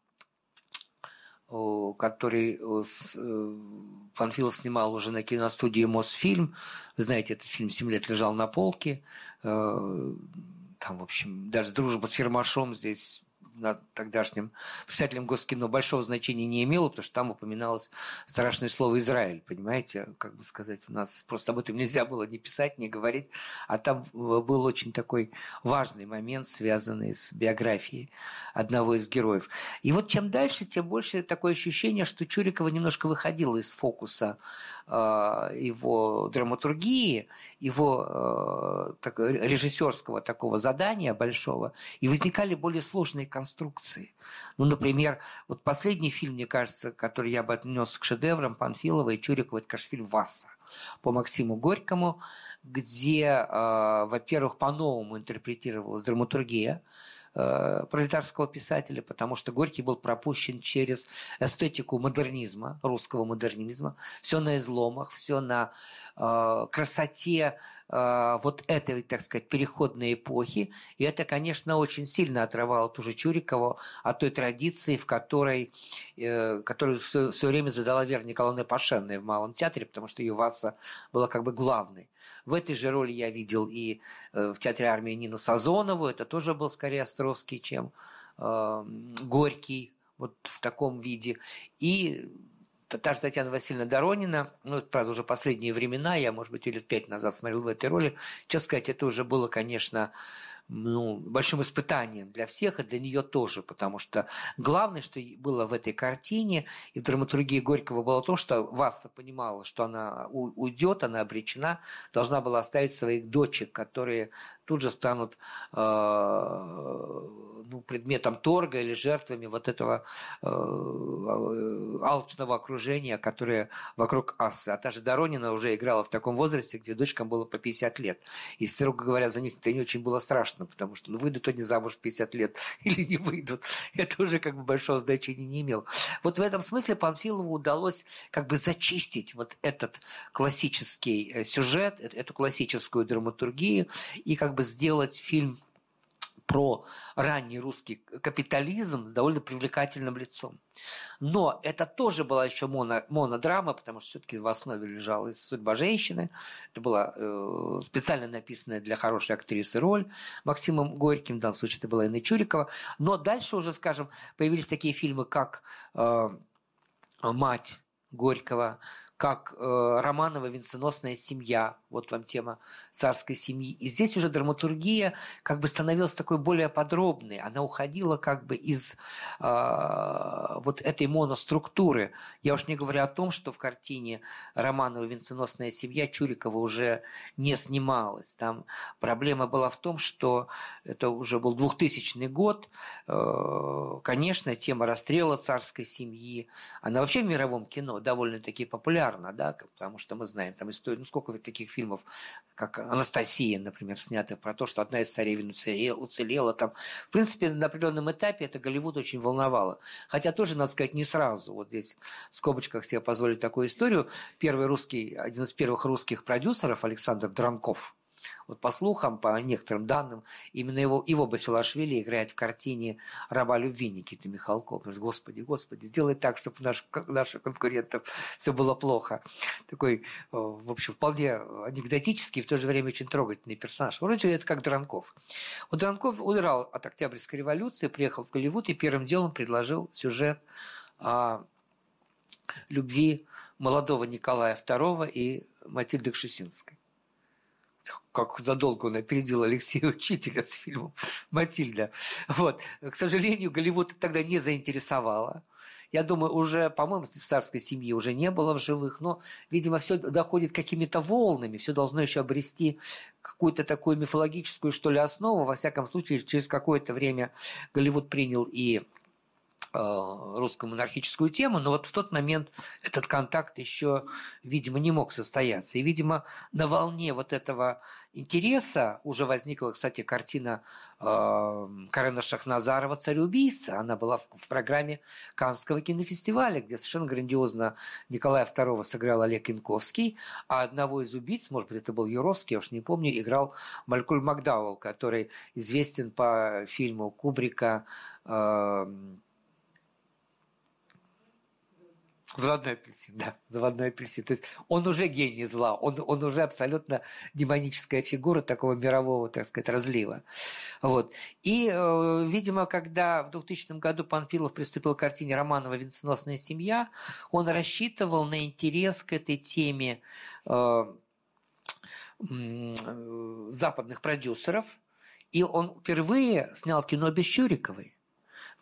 который э, Панфилов снимал уже на киностудии Мосфильм. Вы знаете, этот фильм «Семь лет лежал на полке». Э, Там, в общем, даже дружба с Ермашом здесь на тогдашнем писателем Госкино большого значения не имело, потому что там упоминалось страшное слово «Израиль», понимаете, как бы сказать, у нас просто об этом нельзя было ни писать, ни говорить, а там э, был очень такой важный момент, связанный с биографией одного из героев. И вот чем дальше, тем больше такое ощущение, что Чурикова немножко выходила из фокуса его драматургии, его э, так- режиссерского такого задания большого, и возникали более сложные конструкции конструкции. Ну, например, вот последний фильм, мне кажется, который я бы отнес к шедеврам Панфилова и Чурикова, это, конечно, фильм «Васса» по Максиму Горькому, где, э, во-первых, по-новому интерпретировалась драматургия, э, пролетарского писателя, потому что Горький был пропущен через эстетику модернизма, русского модернизма. Все на изломах, все на э, красоте вот этой, так сказать, переходной эпохи. И это, конечно, очень сильно отрывало ту же Чурикову от той традиции, в которой, э, которую все, все время задала Вера Николаевна Пашенная в Малом театре, потому что ее Васа была как бы главной. В этой же роли я видел и э, в театре армии Нину Сазонову, это тоже был скорее Островский, чем э, Горький, вот в таком виде. И та же Татьяна Васильевна Доронина, ну, это, правда, уже последние времена, я, может быть, лет пять назад смотрел в этой роли. Честно сказать, это уже было, конечно, ну, большим испытанием для всех, и для нее тоже, потому что главное, что было в этой картине и в драматургии Горького было то, что Васа понимала, что она уйдет, она обречена, должна была оставить своих дочек, которые тут же станут э, ну, предметом торга или жертвами вот этого э, алчного окружения, которое вокруг Асы. А та же Доронина уже играла в таком возрасте, где дочкам было по 50 лет. И, строго говоря, за них это не очень было страшно, потому что ну, выйдут они замуж в 50 лет или не выйдут. Это уже как бы большого значения не имело. Вот в этом смысле Панфилову удалось как бы зачистить вот этот классический э, сюжет, эту классическую драматургию и как бы сделать фильм про ранний русский капитализм с довольно привлекательным лицом. Но это тоже была еще моно, монодрама, потому что все-таки в основе лежала судьба женщины. Это была э, специально написанная для хорошей актрисы роль Максимом Горьким, в данном случае это была Инна Чурикова. Но дальше уже, скажем, появились такие фильмы, как э, «Мать» Горького, как э, Романова «Венценосная семья», вот вам тема царской семьи. И здесь уже драматургия как бы становилась такой более подробной. Она уходила как бы из э, вот этой моноструктуры. Я уж не говорю о том, что в картине Романова «Венценосная семья» Чурикова уже не снималась. Там проблема была в том, что это уже был 2000 год. Э, конечно, тема расстрела царской семьи, она вообще в мировом кино довольно-таки популярна, да, потому что мы знаем там историю, ну сколько таких фильмов как «Анастасия», например, снятая про то, что одна из царевин уцелела, уцелела там. В принципе, на определенном этапе это Голливуд очень волновало. Хотя тоже, надо сказать, не сразу. Вот здесь в скобочках себе позволить такую историю. Первый русский, один из первых русских продюсеров, Александр Дранков, вот по слухам, по некоторым данным, именно его, его Басилашвили играет в картине «Раба любви» Никиты Михалкова. Господи, Господи, сделай так, чтобы наш, наших конкурентов все было плохо. Такой, э, в общем, вполне анекдотический, в то же время очень трогательный персонаж. Вроде это как Дранков. Вот Дранков удрал от Октябрьской революции, приехал в Голливуд и первым делом предложил сюжет о любви молодого Николая II и Матильды Кшесинской как задолго он опередил Алексея Учителя с фильмом «Матильда». Вот. К сожалению, Голливуд тогда не заинтересовало. Я думаю, уже, по-моему, царской семьи уже не было в живых, но, видимо, все доходит какими-то волнами, все должно еще обрести какую-то такую мифологическую, что ли, основу. Во всяком случае, через какое-то время Голливуд принял и русскую монархическую тему, но вот в тот момент этот контакт еще, видимо, не мог состояться. И, видимо, на волне вот этого интереса уже возникла, кстати, картина э, Карена Шахназарова «Цареубийца». Она была в, в программе Канского кинофестиваля, где совершенно грандиозно Николая II сыграл Олег Янковский, а одного из убийц, может быть, это был Юровский, я уж не помню, играл Малькуль Макдауэлл, который известен по фильму Кубрика э, Заводной апельсин, да, заводной апельсин. То есть он уже гений зла, он, он уже абсолютно демоническая фигура такого мирового, так сказать, разлива. Вот. И, э, видимо, когда в 2000 году Панфилов приступил к картине Романова «Венценосная семья», он рассчитывал на интерес к этой теме э, э, западных продюсеров, и он впервые снял кино без Чуриковой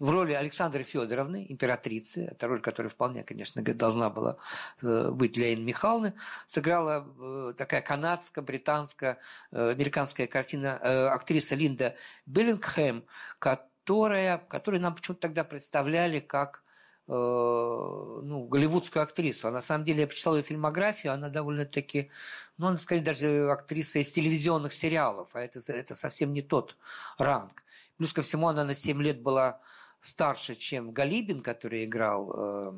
в роли Александры Федоровны, императрицы, это роль, которая вполне, конечно, должна была э, быть для Инны Михайловны, сыграла э, такая канадско-британская, э, американская картина актриса Линда Биллингхэм, которая, которую нам почему-то тогда представляли как э, ну, голливудскую актрису. А на самом деле я почитал ее фильмографию, она довольно-таки, ну, она, скорее, даже актриса из телевизионных сериалов, а это, это совсем не тот ранг. Плюс ко всему, она на 7 лет была старше, чем Галибин, который играл э,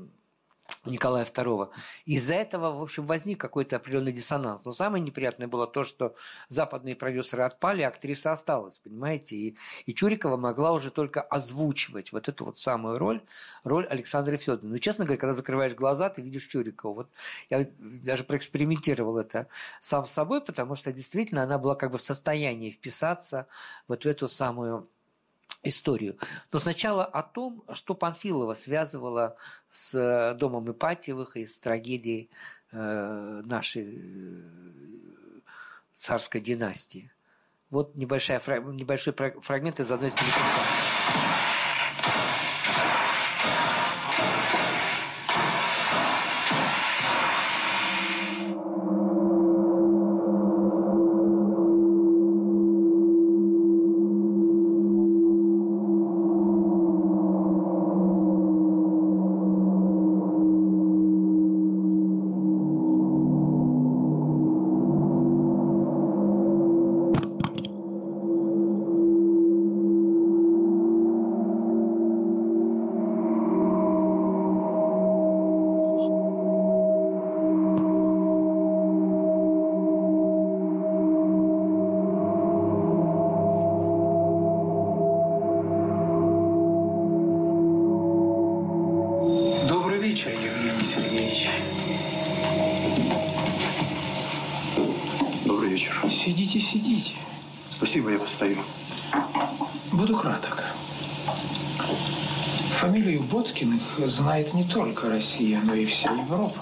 Николая II. Из-за этого, в общем, возник какой-то определенный диссонанс. Но самое неприятное было то, что западные продюсеры отпали, а актриса осталась, понимаете? И, и Чурикова могла уже только озвучивать вот эту вот самую роль, роль Александры Федоровны. Но, честно говоря, когда закрываешь глаза, ты видишь Чурикову. Вот я даже проэкспериментировал это сам с собой, потому что действительно она была как бы в состоянии вписаться вот в эту самую историю. Но сначала о том, что Панфилова связывала с э, домом Ипатьевых и с трагедией э, нашей э, царской династии. Вот небольшой, небольшой фрагмент из одной из телепередач. знает не только Россия, но и вся Европа.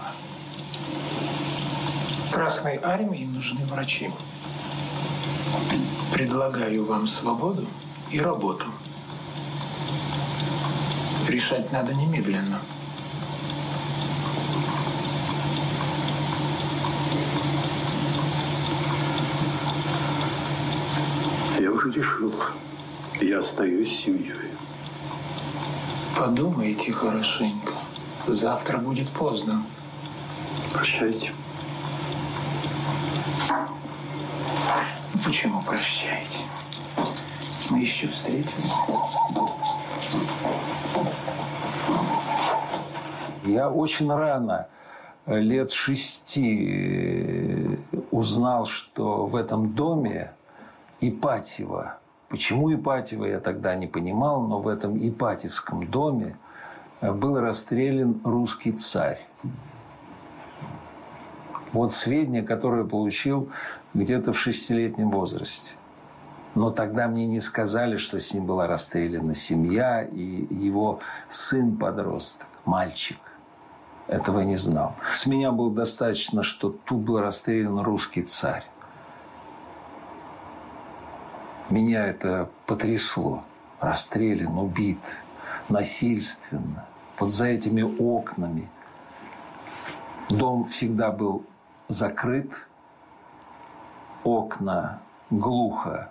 Красной армии нужны врачи. Предлагаю вам свободу и работу. Решать надо немедленно. Я уже решил. Я остаюсь с семьей. Подумайте хорошенько. Завтра будет поздно. Прощайте. Почему прощаете? Мы еще встретимся. Я очень рано, лет шести, узнал, что в этом доме Ипатьева Почему Ипатьева, я тогда не понимал, но в этом Ипатьевском доме э, был расстрелян русский царь. Вот сведения, которые получил где-то в шестилетнем возрасте. Но тогда мне не сказали, что с ним была расстреляна семья и его сын-подросток, мальчик. Этого я не знал. С меня было достаточно, что тут был расстрелян русский царь. Меня это потрясло. Расстрелян, убит, насильственно. Вот за этими окнами. Дом всегда был закрыт, окна глухо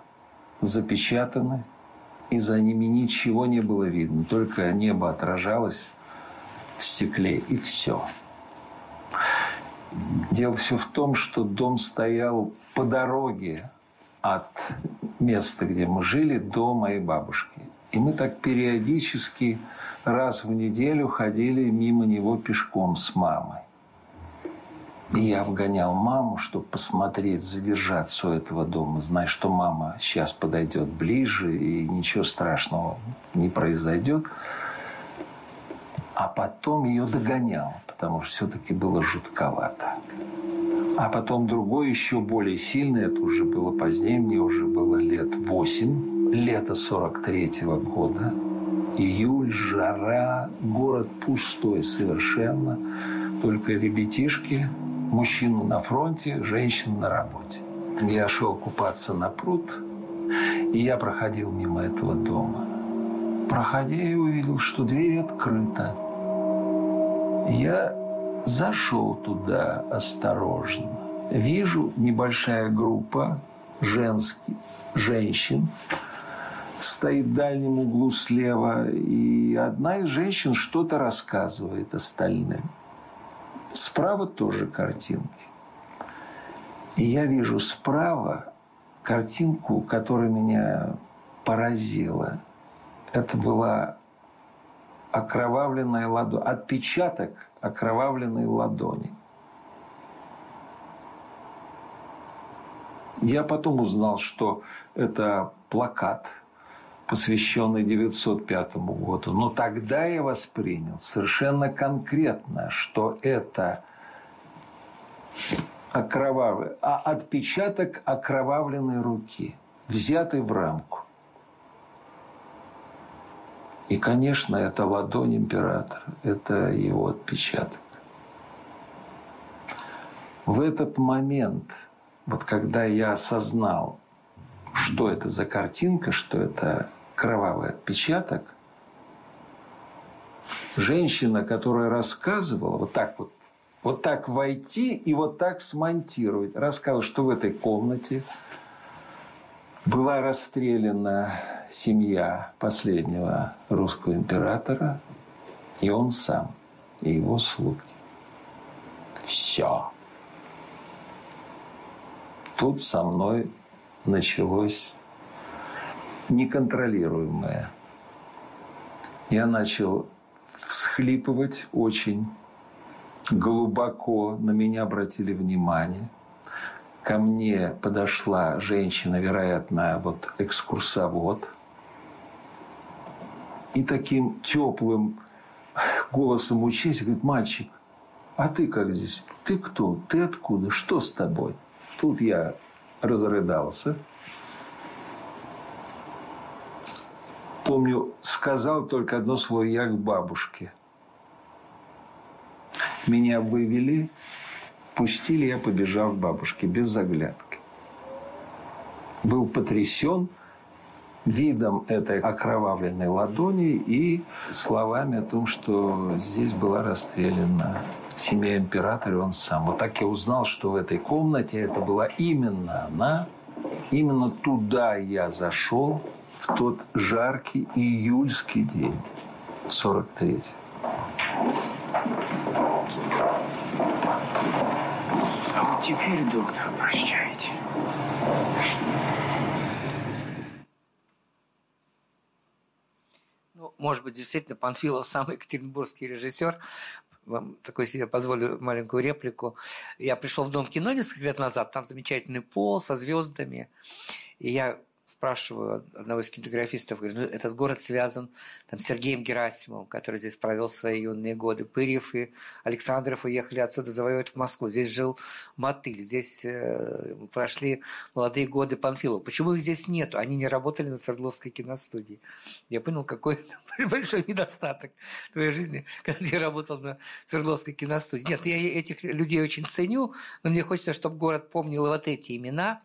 запечатаны, и за ними ничего не было видно, только небо отражалось в стекле, и все. Дело все в том, что дом стоял по дороге от места, где мы жили, до моей бабушки. И мы так периодически раз в неделю ходили мимо него пешком с мамой. И я вгонял маму, чтобы посмотреть, задержаться у этого дома, зная, что мама сейчас подойдет ближе, и ничего страшного не произойдет. А потом ее догонял, потому что все-таки было жутковато. А потом другой, еще более сильный, это уже было позднее, мне уже было лет восемь, лето 43-го года. Июль, жара, город пустой совершенно. Только ребятишки, мужчина на фронте, женщина на работе. Я шел купаться на пруд, и я проходил мимо этого дома. Проходя, я увидел, что дверь открыта. Я Зашел туда осторожно. Вижу небольшая группа женских, женщин стоит в дальнем углу слева, и одна из женщин что-то рассказывает остальным. Справа тоже картинки. И я вижу справа картинку, которая меня поразила. Это была окровавленная ладонь, отпечаток окровавленной ладони. Я потом узнал, что это плакат, посвященный 905 году. Но тогда я воспринял совершенно конкретно, что это окровавленный, а отпечаток окровавленной руки, взятый в рамку. И, конечно, это ладонь императора, это его отпечаток. В этот момент, вот когда я осознал, что это за картинка, что это кровавый отпечаток, женщина, которая рассказывала, вот так вот, вот так войти и вот так смонтировать, рассказывала, что в этой комнате была расстреляна семья последнего русского императора, и он сам, и его слуги. Все. Тут со мной началось неконтролируемое. Я начал всхлипывать очень глубоко, на меня обратили внимание. Ко мне подошла женщина, вероятно, вот экскурсовод, и таким теплым голосом учись, говорит, мальчик, а ты как здесь? Ты кто? Ты откуда? Что с тобой? Тут я разрыдался. Помню, сказал только одно слово «я к бабушке». Меня вывели, пустили, я побежал к бабушке без заглядки. Был потрясен видом этой окровавленной ладони и словами о том, что здесь была расстреляна семья императора, и он сам. Вот так я узнал, что в этой комнате это была именно она. Именно туда я зашел в тот жаркий июльский день, 43 А вот теперь, доктор, прощайте. Ну, может быть, действительно, Панфилов самый екатеринбургский режиссер, вам такой себе позволю маленькую реплику. Я пришел в Дом кино несколько лет назад, там замечательный пол со звездами, и я спрашиваю одного из кинематографистов, говорю, ну, этот город связан там, с Сергеем Герасимовым, который здесь провел свои юные годы. Пырьев и Александров уехали отсюда завоевать в Москву. Здесь жил Мотыль, здесь э, прошли молодые годы Панфилова. Почему их здесь нету? Они не работали на Свердловской киностудии. Я понял, какой большой недостаток твоей жизни, когда ты работал на Свердловской киностудии. Нет, я этих людей очень ценю, но мне хочется, чтобы город помнил вот эти имена.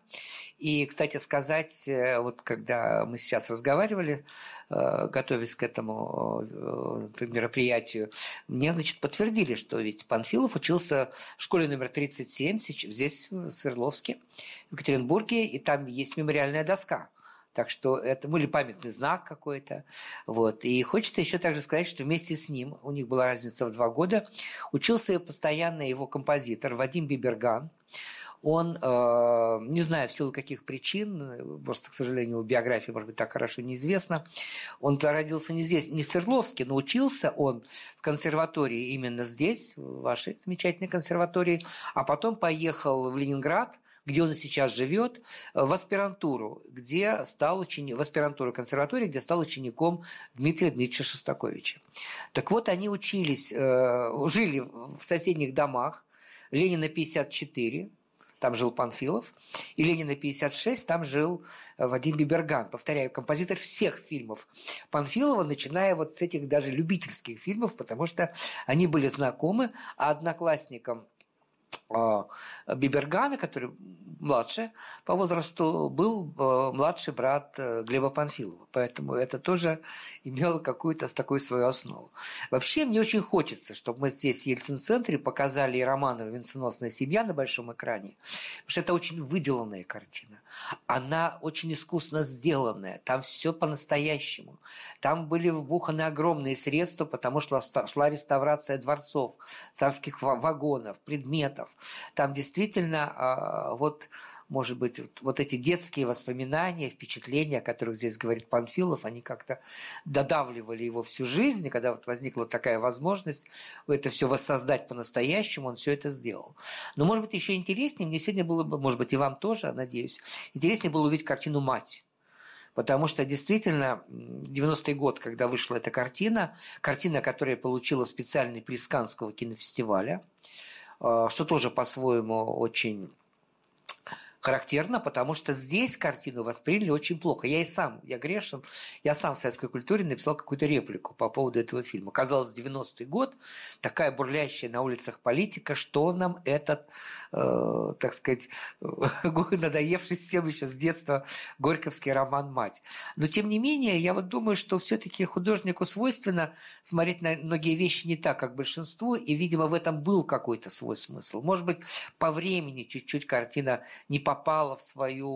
И, кстати сказать, э, вот когда мы сейчас разговаривали, э, готовясь к этому э, мероприятию, мне, значит, подтвердили, что ведь Панфилов учился в школе номер 37 здесь, в Свердловске, в Екатеринбурге, и там есть мемориальная доска. Так что это ну, памятный знак какой-то. Вот. И хочется еще также сказать, что вместе с ним, у них была разница в два года, учился постоянно его композитор Вадим Биберган, он, э, не знаю в силу каких причин, просто, к сожалению, биография, может быть, так хорошо неизвестна, он родился не здесь, не в Свердловске, но учился он в консерватории именно здесь, в вашей замечательной консерватории, а потом поехал в Ленинград, где он сейчас живет, в аспирантуру, где стал учеником, в аспирантуру консерватории, где стал учеником Дмитрия Дмитриевича Шостаковича. Так вот, они учились, э, жили в соседних домах, Ленина 54, там жил Панфилов, и Ленина 56, там жил э, Вадим Биберган. Повторяю, композитор всех фильмов Панфилова, начиная вот с этих даже любительских фильмов, потому что они были знакомы, а одноклассником а, Бибергана, который младше по возрасту, был э, младший брат э, Глеба Панфилова. Поэтому это тоже имело какую-то такую свою основу. Вообще, мне очень хочется, чтобы мы здесь в Ельцин-центре показали и Романова «Венценосная семья» на большом экране, потому что это очень выделанная картина. Она очень искусно сделанная. Там все по-настоящему. Там были вбуханы огромные средства, потому что шла реставрация дворцов, царских вагонов, предметов. Там действительно а, вот может быть, вот эти детские воспоминания, впечатления, о которых здесь говорит Панфилов, они как-то додавливали его всю жизнь, и когда вот возникла такая возможность это все воссоздать по-настоящему, он все это сделал. Но, может быть, еще интереснее, мне сегодня было бы, может быть, и вам тоже, надеюсь, интереснее было увидеть картину «Мать». Потому что действительно 90-й год, когда вышла эта картина, картина, которая получила специальный приз Канского кинофестиваля, э, что тоже по-своему очень характерно, потому что здесь картину восприняли очень плохо. Я и сам, я грешен, я сам в советской культуре написал какую-то реплику по поводу этого фильма. Казалось, 90-й год, такая бурлящая на улицах политика, что нам этот, э, так сказать, надоевший всем еще с детства горьковский роман «Мать». Но, тем не менее, я вот думаю, что все-таки художнику свойственно смотреть на многие вещи не так, как большинство, и, видимо, в этом был какой-то свой смысл. Может быть, по времени чуть-чуть картина не попала в свою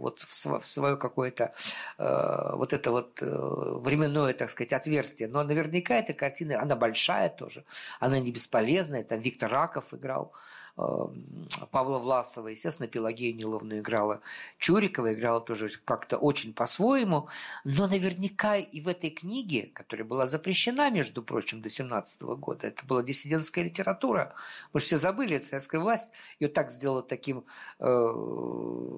вот в свое какое-то э, вот это вот э, временное, так сказать, отверстие. Но наверняка эта картина, она большая тоже, она не бесполезная. Там Виктор Раков играл Павла Власова, естественно, Пелагея Ниловна играла Чурикова, играла тоже как-то очень по-своему, но наверняка и в этой книге, которая была запрещена, между прочим, до 17 года, это была диссидентская литература, мы же все забыли, советская власть ее так сделала таким э,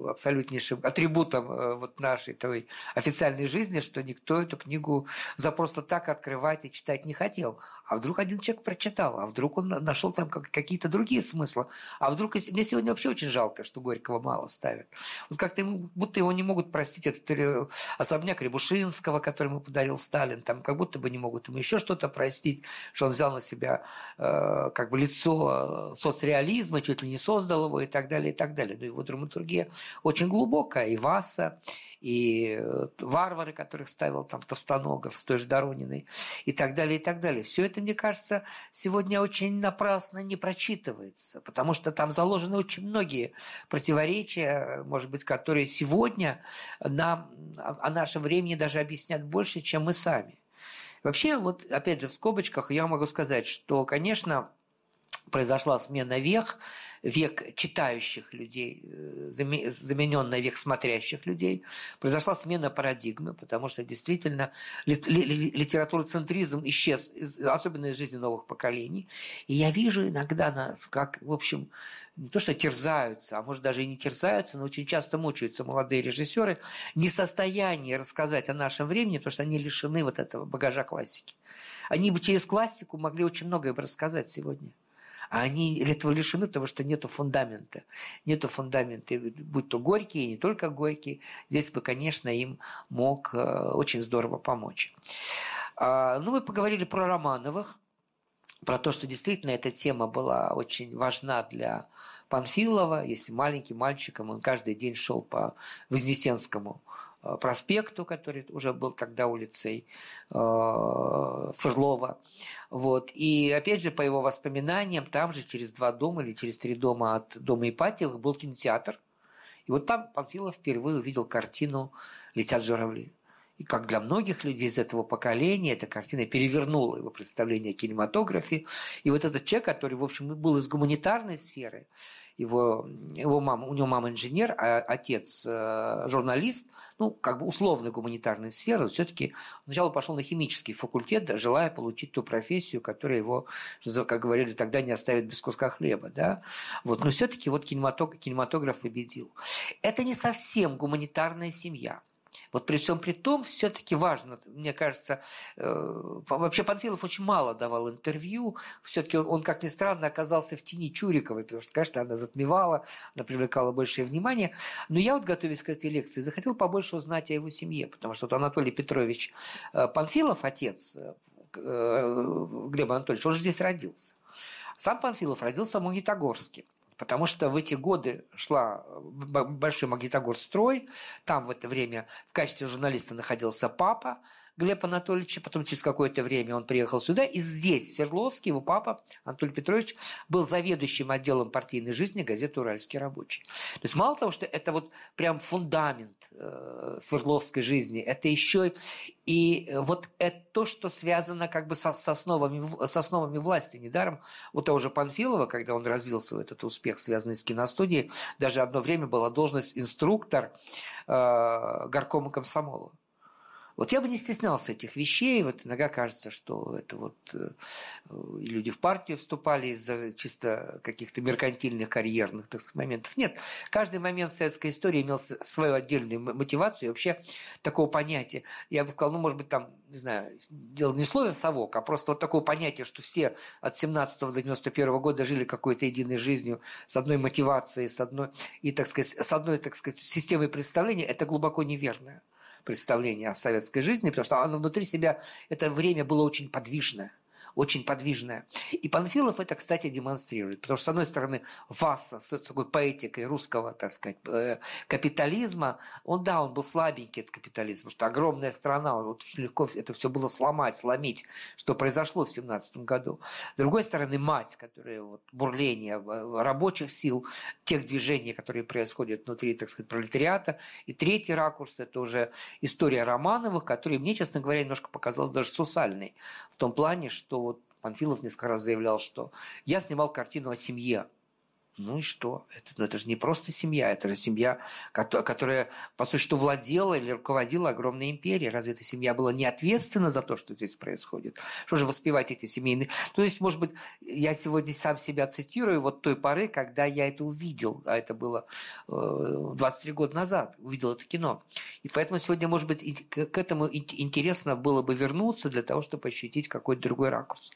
абсолютнейшим атрибутом э, вот нашей той официальной жизни, что никто эту книгу за просто так открывать и читать не хотел. А вдруг один человек прочитал, а вдруг он нашел там какие-то другие смыслы. А вдруг, если... мне сегодня вообще очень жалко, что Горького мало ставят. Вот как-то будто его не могут простить этот э, особняк Рябушинского, который ему подарил Сталин, там как будто бы не могут ему еще что-то простить, что он взял на себя э, как бы лицо э, соцреализма, чуть ли не создал его и так далее, и так далее. Но его драматургия очень глубокая, и Васа, и э, варвары, которых ставил там Товстоногов с той же Дорониной и так далее, и так далее. Все это, мне кажется, сегодня очень напрасно не прочитывается, потому что там заложены очень многие противоречия, может быть, которые сегодня нам о нашем времени даже объяснят больше, чем мы сами. Вообще, вот опять же в скобочках я могу сказать, что, конечно, произошла смена вех, век читающих людей э, заменен на век смотрящих людей. Произошла смена парадигмы, потому что действительно литературоцентризм исчез, особенно из жизни новых поколений. И я вижу иногда нас, как, в общем, не то что терзаются, а может даже и не терзаются, но очень часто мучаются молодые режиссеры не в состоянии рассказать о нашем времени, потому что они лишены вот этого багажа классики. Они бы через классику могли очень многое бы рассказать сегодня. А они этого лишены, потому что нету фундамента. Нету фундамента, будь то горький, и не только горький. Здесь бы, конечно, им мог э, очень здорово помочь. А, ну, мы поговорили про Романовых, про то, что действительно эта тема была очень важна для Панфилова. Если маленьким мальчиком он каждый день шел по Вознесенскому Э, проспекту, который уже был тогда улицей э, Свердлова. Вот. И опять же, по его воспоминаниям, там же через два дома или через три дома от дома Ипатьевых был кинотеатр. И вот там Панфилов впервые увидел картину «Летят журавли». И как для многих людей из этого поколения, эта картина перевернула его представление о кинематографе. И вот этот человек, который, в общем, был из гуманитарной сферы, его, его мама, у него мама инженер, а отец э, журналист, ну, как бы условно гуманитарной сферы, все-таки сначала пошел на химический факультет, желая получить ту профессию, которая его, как говорили тогда, не оставит без куска хлеба, да, вот, но все-таки вот кинематограф, кинематограф победил. Это не совсем гуманитарная семья. Вот при всем при том, все-таки важно, мне кажется, э, вообще Панфилов очень мало давал интервью, все-таки он, он, как ни странно, оказался в тени Чуриковой, потому что, конечно, она затмевала, она привлекала большее внимание. Но я вот, готовясь к этой лекции, захотел побольше узнать о его семье, потому что вот Анатолий Петрович э, Панфилов, отец э, Глеба Анатольевича, он же здесь родился. Сам Панфилов родился в Магнитогорске. Потому что в эти годы шла большой Магнитогорстрой, там в это время в качестве журналиста находился папа, Глеб Анатольевич, потом через какое-то время он приехал сюда, и здесь, в Свердловске, его папа Анатолий Петрович был заведующим отделом партийной жизни газеты «Уральский рабочий». То есть мало того, что это вот прям фундамент э, Свердловской жизни, это еще и вот это то, что связано как бы со, с, основами, с основами власти. Недаром у того же Панфилова, когда он развился в этот успех, связанный с киностудией, даже одно время была должность инструктор э, горкома комсомола. Вот я бы не стеснялся этих вещей. Вот иногда кажется, что это вот э, люди в партию вступали из-за чисто каких-то меркантильных карьерных так сказать, моментов. Нет, каждый момент советской истории имел свою отдельную мотивацию и вообще такого понятия. Я бы сказал, ну, может быть, там, не знаю, дело не слове «совок», а просто вот такое понятие, что все от 17 до 91 года жили какой-то единой жизнью с одной мотивацией, с одной, и, так сказать, с одной, так сказать, системой представления, это глубоко неверно представление о советской жизни, потому что оно внутри себя, это время было очень подвижное очень подвижная. И Панфилов это, кстати, демонстрирует. Потому что, с одной стороны, Васса с такой поэтикой русского, так сказать, э, капитализма, он, да, он был слабенький, этот капитализм, потому что огромная страна, вот очень легко это все было сломать, сломить, что произошло в 17 году. С другой стороны, мать, которая вот, бурление рабочих сил, тех движений, которые происходят внутри, так сказать, пролетариата. И третий ракурс – это уже история Романовых, который мне, честно говоря, немножко показалась даже сусальной. В том плане, что Панфилов несколько раз заявлял, что я снимал картину о семье. Ну и что? Это, ну, это же не просто семья, это же семья, которая, по что владела или руководила огромной империей. Разве эта семья была не ответственна за то, что здесь происходит? Что же воспевать эти семейные... То есть, может быть, я сегодня сам себя цитирую вот той поры, когда я это увидел, а это было 23 э, года назад, увидел это кино. И поэтому сегодня, может быть, к этому интересно было бы вернуться для того, чтобы ощутить какой-то другой ракурс.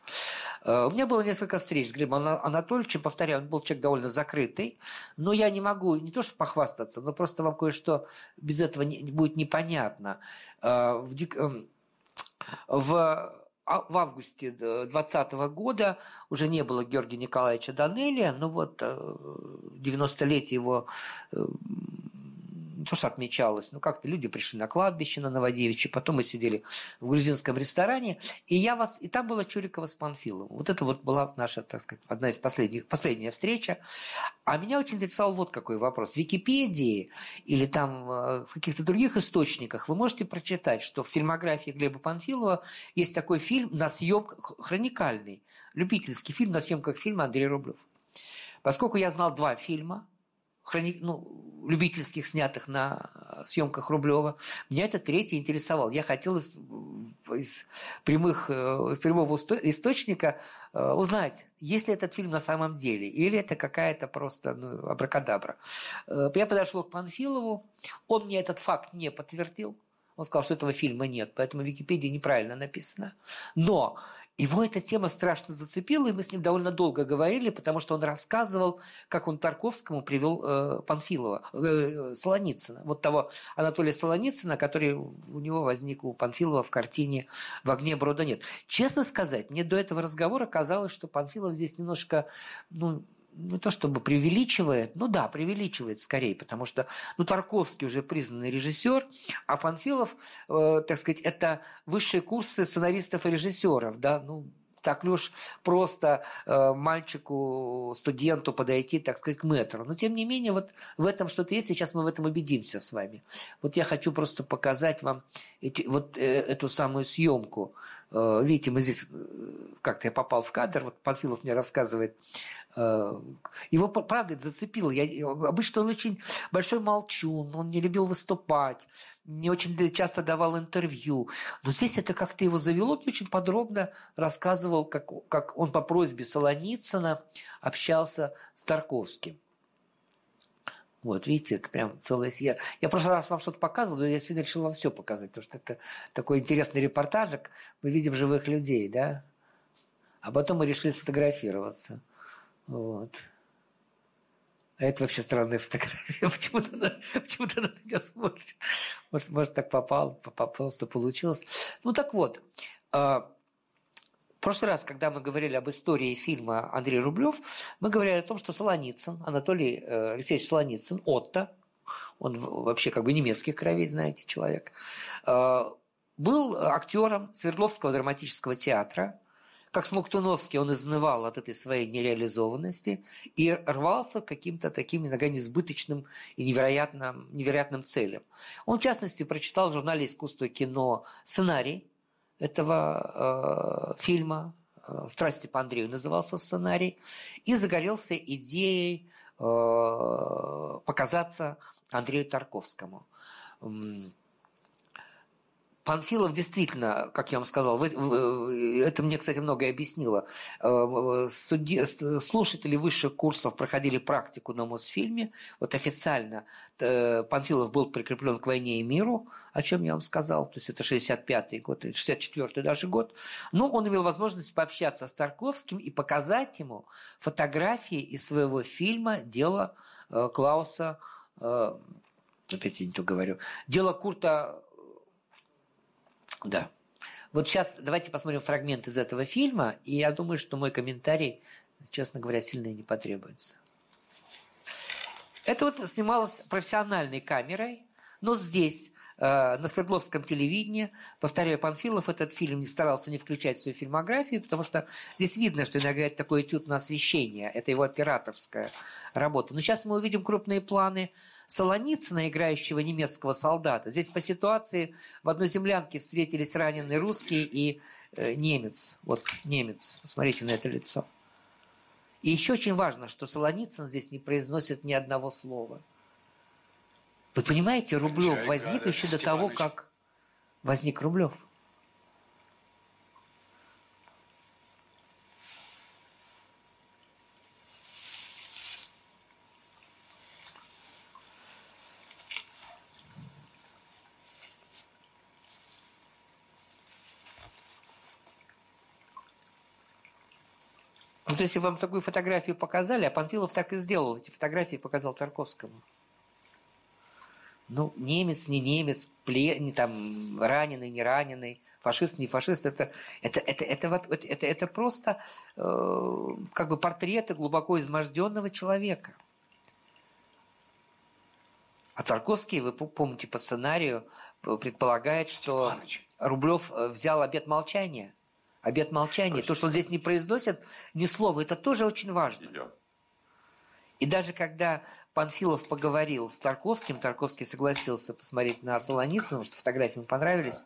Э, у меня было несколько встреч с Глебом Анатольевичем, повторяю, он был человек довольно закрытый, но я не могу не то что похвастаться, но просто вам кое-что без этого не, будет непонятно. Э, в, эм, в а, в августе 2020 года уже не было Георгия Николаевича Данелия, но вот 90-летие э, его не то, что отмечалось, но как-то люди пришли на кладбище на Новодевичье, потом мы сидели в грузинском ресторане, и я вас, и там была Чурикова с Панфиловым. Вот это вот была наша, так сказать, одна из последних, последняя встреча. А меня очень интересовал вот какой вопрос. В Википедии или там э, в каких-то других источниках вы можете прочитать, что в фильмографии Глеба Панфилова есть такой фильм на съемках, хроникальный, любительский фильм на съемках фильма Андрей Рублев. Поскольку я знал два фильма, хрони... ну, любительских, снятых на э, съемках Рублева. Меня это третий интересовал. Я хотел из, из, прямых, э, из прямого источника э, узнать, есть ли этот фильм на самом деле, или это какая-то просто ну, абракадабра. Я подошел к Панфилову, он мне этот факт не подтвердил. Он сказал, что этого фильма нет, поэтому в Википедии неправильно написано. Но его эта тема страшно зацепила, и мы с ним довольно долго говорили, потому что он рассказывал, как он Тарковскому привел э, Панфилова, э, Солоницына, вот того Анатолия Солоницына, который у него возник у Панфилова в картине «В огне брода нет». Честно сказать, мне до этого разговора казалось, что Панфилов здесь немножко ну, не то чтобы преувеличивает, ну да, преувеличивает скорее, потому что ну, Тарковский уже признанный режиссер, а Панфилов, э, так сказать, это высшие курсы сценаристов и режиссеров, да, ну, так ли уж просто э, мальчику, студенту подойти, так сказать, к мэтру. Но, тем не менее, вот в этом что-то есть, сейчас мы в этом убедимся с вами. Вот я хочу просто показать вам эти, вот э, эту самую съемку. Э, видите, мы здесь, э, как-то я попал в кадр, вот Панфилов мне рассказывает, э, его, правда, это зацепило. Я, обычно он очень большой молчун, он не любил выступать, не очень часто давал интервью. Но здесь это как-то его завело, и очень подробно рассказывал, как, как он по просьбе Солоницына общался с Тарковским. Вот, видите, это прям целая... Я, я в прошлый раз вам что-то показывал, но я сегодня решил вам все показать, потому что это такой интересный репортажик. Мы видим живых людей, да? А потом мы решили сфотографироваться. Вот. А это вообще странная фотография. Почему-то она, почему она на меня смотрит. Может, может так попал, просто получилось. Ну так вот, а, прошлый раз, когда мы говорили об истории фильма Андрей Рублев, мы говорили о том, что Солоницын, Анатолий э, Алексеевич Солоницын, Отто, он вообще как бы немецких кровей, знаете, человек, э, был актером Свердловского драматического театра, как Смоктуновский, он изнывал от этой своей нереализованности и рвался к каким-то таким иногда несбыточным и невероятным, невероятным целям. Он, в частности, прочитал в журнале «Искусство и кино» сценарий этого э, фильма э, «Страсти по Андрею» назывался сценарий, и загорелся идеей э, показаться Андрею Тарковскому. Панфилов действительно, как я вам сказал, это мне, кстати, многое объяснило. Э, слушатели высших курсов проходили практику на Мосфильме. Вот официально э, Панфилов был прикреплен к «Войне и миру», о чем я вам сказал. То есть это 65-й год, 64-й даже год. Но он имел возможность пообщаться с Тарковским и показать ему фотографии из своего фильма «Дело э, Клауса...» Опять я не то говорю. «Дело Курта да. Вот сейчас давайте посмотрим фрагмент из этого фильма, и я думаю, что мой комментарий, честно говоря, сильно не потребуется. Это вот снималось профессиональной камерой, но здесь, на Свердловском телевидении, повторяю, Панфилов этот фильм не старался не включать в свою фильмографию, потому что здесь видно, что иногда это такой этюд на освещение, это его операторская работа. Но сейчас мы увидим крупные планы Солоницына, играющего немецкого солдата. Здесь по ситуации в одной землянке встретились раненый русский и э, немец. Вот немец. Посмотрите на это лицо. И еще очень важно, что Солоницын здесь не произносит ни одного слова. Вы понимаете, Рублев возник еще до того, как возник Рублев. Вот если вам такую фотографию показали, а Панфилов так и сделал, эти фотографии показал Тарковскому. Ну, немец, не немец, плен, там, раненый, не раненый, фашист, не фашист, это, это, это, это, это, это, это просто э, как бы портреты глубоко изможденного человека. А Тарковский, вы помните по сценарию, предполагает, что Рублев э, взял обет молчания – Обед молчания. Точно. То, что он здесь не произносит ни слова, это тоже очень важно. Идет. И даже когда Панфилов поговорил с Тарковским, Тарковский согласился посмотреть на Солоницына, потому что фотографии ему понравились,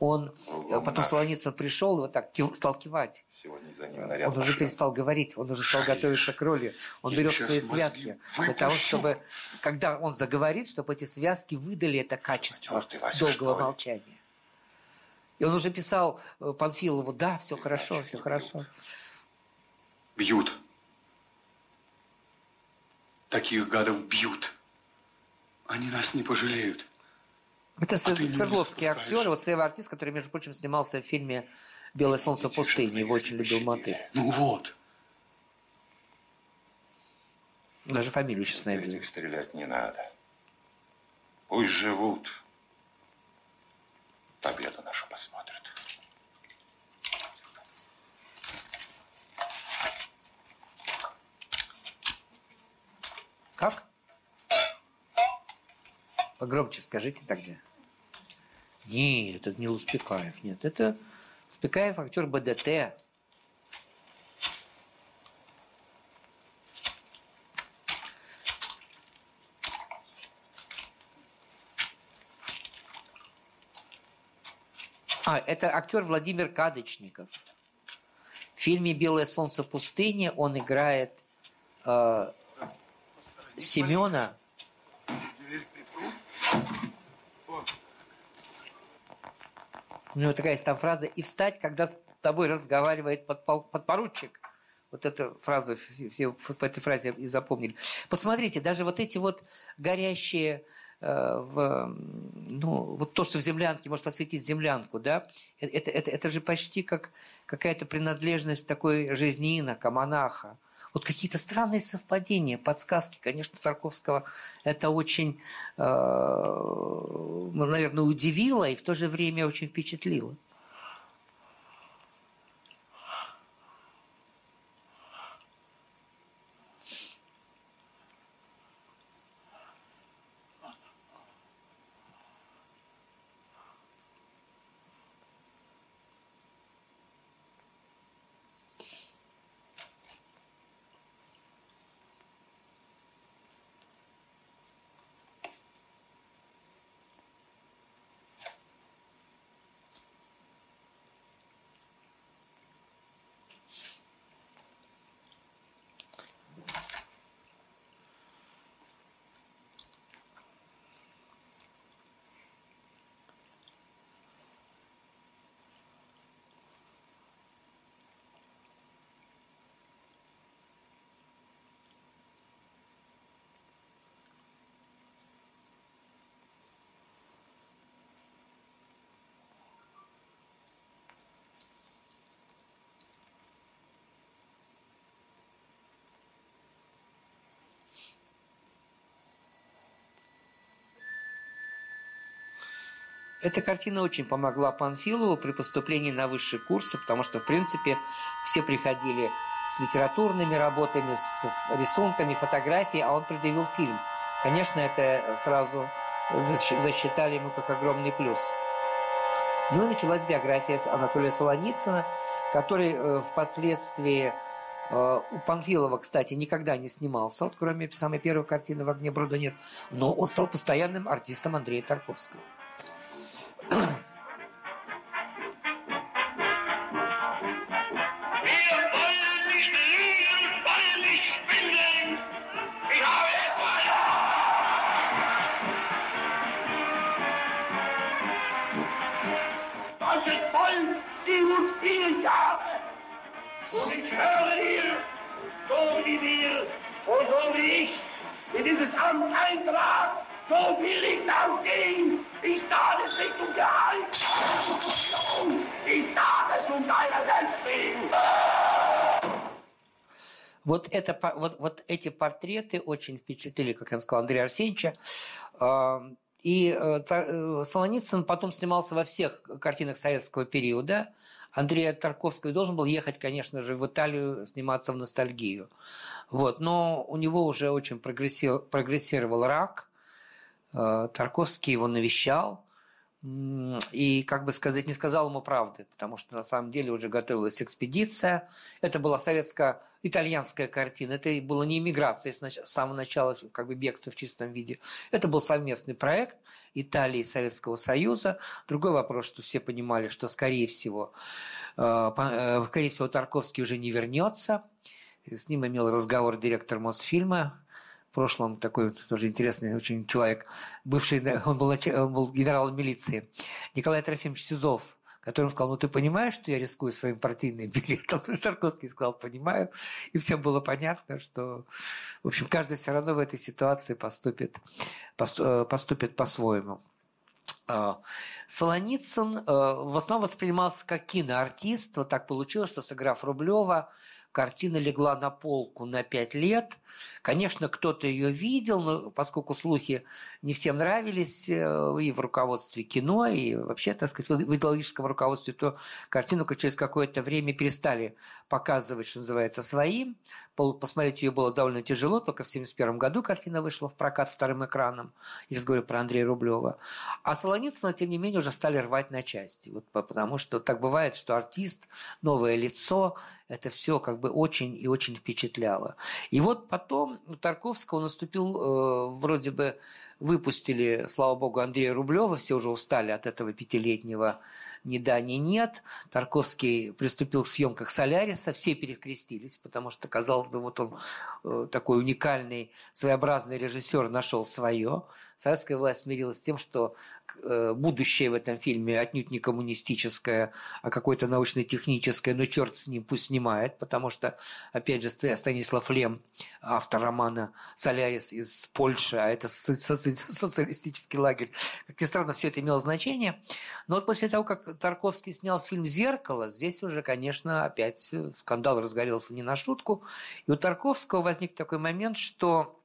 он, ну, потом Солоницын пришел и вот так кив, стал кивать. он уже перестал говорить, он уже стал готовиться к роли. Он берет свои связки для того, чтобы, когда он заговорит, чтобы эти связки выдали это качество долгого молчания. И он уже писал э, Панфилову, да, все хорошо, все хорошо. Бьют. Таких гадов бьют. Они нас не пожалеют. Это а Свердловский актер, вот слева артист, который, между прочим, снимался в фильме «Белое солнце пустыни». Его очень любил Мотыль. Ну вот. Даже фамилию сейчас найду. Этих стрелять не надо. Пусть живут. Победу нашу посмотрят. Как? Погромче скажите тогда. Нет, это не Луспекаев, нет. Это Луспекаев актер БДТ. А, это актер Владимир Кадочников. В фильме «Белое солнце пустыни» он играет э, Семена. У него такая есть там фраза «И встать, когда с тобой разговаривает подпоручик». Вот эта фраза, все по этой фразе и запомнили. Посмотрите, даже вот эти вот горящие Э, в, ну, вот то, что в землянке может осветить землянку, да, э, это, это, это же почти как какая-то принадлежность такой жизни инока, монаха. Вот какие-то странные совпадения, подсказки, конечно, Тарковского это очень, э, наверное, удивило и в то же время очень впечатлило. Эта картина очень помогла Панфилову при поступлении на высшие курсы, потому что, в принципе, все приходили с литературными работами, с рисунками, фотографией, а он предъявил фильм. Конечно, это сразу засчитали ему как огромный плюс. Ну и началась биография Анатолия Солоницына, который э, впоследствии э, у Панфилова, кстати, никогда не снимался, вот кроме самой первой картины «В огне брода нет», но он стал постоянным артистом Андрея Тарковского. Эти портреты очень впечатлили, как я вам сказал, Андрея Арсеньевича. И э, э, Солоницын потом снимался во всех картинах советского периода. Андрей Тарковский должен был ехать, конечно же, в Италию сниматься в ностальгию. Вот. Но у него уже очень прогрессировал, рак. Э, Тарковский его навещал и, как бы сказать, не сказал ему правды, потому что на самом деле уже готовилась экспедиция. Это была советско-итальянская картина. Это было не иммиграция с самого начала, как бы бегство в чистом виде. Это был совместный проект Италии и Советского Союза. Другой вопрос, что все понимали, что, скорее всего, э, э, скорее всего, Тарковский уже не вернется. С ним имел разговор директор Мосфильма прошлом такой тоже интересный очень человек, бывший, он был, он был генералом милиции, Николай Трофимович Сизов, который сказал, ну ты понимаешь, что я рискую своим партийным билетом? Тарковский сказал, понимаю. И всем было понятно, что, в общем, каждый все равно в этой ситуации поступит, э, поступит по-своему. А, Солоницын э, в основном воспринимался как киноартист. Вот так получилось, что сыграв Рублева, картина легла на полку на пять лет – Конечно, кто-то ее видел, но поскольку слухи не всем нравились э, и в руководстве кино, и вообще, так сказать, в идеологическом руководстве, то картину через какое-то время перестали показывать, что называется, своим. Посмотреть ее было довольно тяжело, только в 1971 году картина вышла в прокат вторым экраном. Я сейчас говорю про Андрея Рублева. А Солоницына, тем не менее, уже стали рвать на части. Вот потому что так бывает, что артист, новое лицо, это все как бы очень и очень впечатляло. И вот потом у Тарковского наступил, э, вроде бы выпустили, слава богу, Андрея Рублева, все уже устали от этого пятилетнего ни да, ни нет. Тарковский приступил к съемках «Соляриса», все перекрестились, потому что, казалось бы, вот он э, такой уникальный, своеобразный режиссер нашел свое. Советская власть смирилась с тем, что будущее в этом фильме отнюдь не коммунистическое, а какое-то научно-техническое, но черт с ним, пусть снимает, потому что, опять же, Станислав Лем, автор романа «Солярис» из Польши, а это социалистический лагерь. Как ни странно, все это имело значение. Но вот после того, как Тарковский снял фильм «Зеркало», здесь уже, конечно, опять скандал разгорелся не на шутку. И у Тарковского возник такой момент, что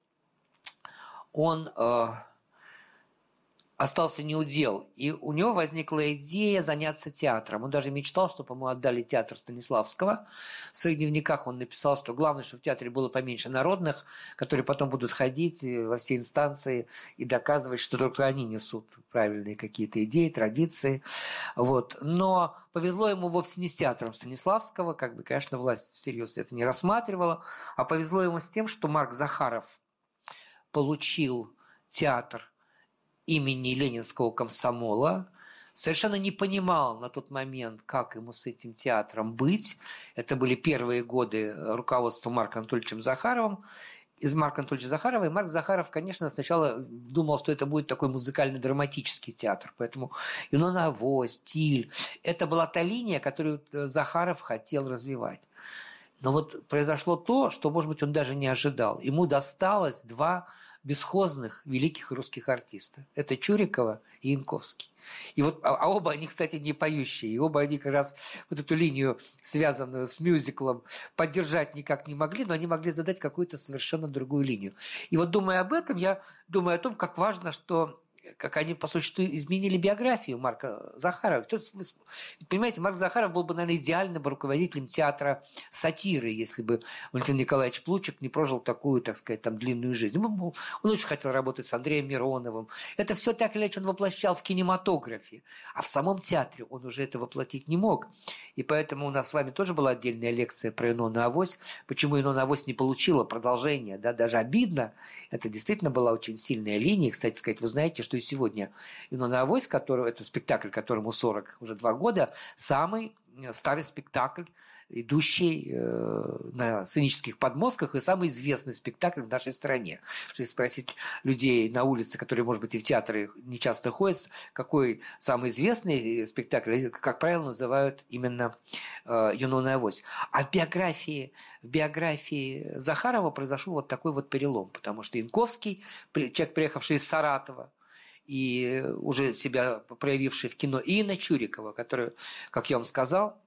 он э, остался неудел. И у него возникла идея заняться театром. Он даже мечтал, чтобы ему отдали театр Станиславского. В своих дневниках он написал, что главное, чтобы в театре было поменьше народных, которые потом будут ходить во все инстанции и доказывать, что только они несут правильные какие-то идеи, традиции. Вот. Но повезло ему вовсе не с театром Станиславского, как бы, конечно, власть серьезно это не рассматривала, а повезло ему с тем, что Марк Захаров получил театр имени Ленинского комсомола, совершенно не понимал на тот момент, как ему с этим театром быть. Это были первые годы руководства Марком Анатольевичем Захаровым. Из Марка Анатольевича Захарова. И Марк Захаров, конечно, сначала думал, что это будет такой музыкально-драматический театр. Поэтому Юноново, стиль. Это была та линия, которую Захаров хотел развивать. Но вот произошло то, что, может быть, он даже не ожидал. Ему досталось два бесхозных великих русских артиста. Это Чурикова и Янковский. И вот, а, а оба они, кстати, не поющие. И оба они как раз вот эту линию, связанную с мюзиклом, поддержать никак не могли, но они могли задать какую-то совершенно другую линию. И вот думая об этом, я думаю о том, как важно, что как они, по существу, изменили биографию Марка Захарова. понимаете, Марк Захаров был бы, наверное, идеальным руководителем театра сатиры, если бы Валентин Николаевич Плучик не прожил такую, так сказать, там, длинную жизнь. Он, очень хотел работать с Андреем Мироновым. Это все так или иначе он воплощал в кинематографе. А в самом театре он уже это воплотить не мог. И поэтому у нас с вами тоже была отдельная лекция про Инона Авось. Почему Инона Авось не получила продолжения, да, даже обидно. Это действительно была очень сильная линия. Кстати сказать, вы знаете, что и сегодня Инона Авось, который, это спектакль, которому 40 уже два года, самый старый спектакль идущий э, на сценических подмостках и самый известный спектакль в нашей стране. Если спросить людей на улице, которые, может быть, и в театры не часто ходят, какой самый известный спектакль, как правило, называют именно э, «Юнона Авось». А в биографии, в биографии Захарова произошел вот такой вот перелом, потому что Янковский, человек, приехавший из Саратова, и уже себя проявивший в кино, и Инна Чурикова, которая, как я вам сказал,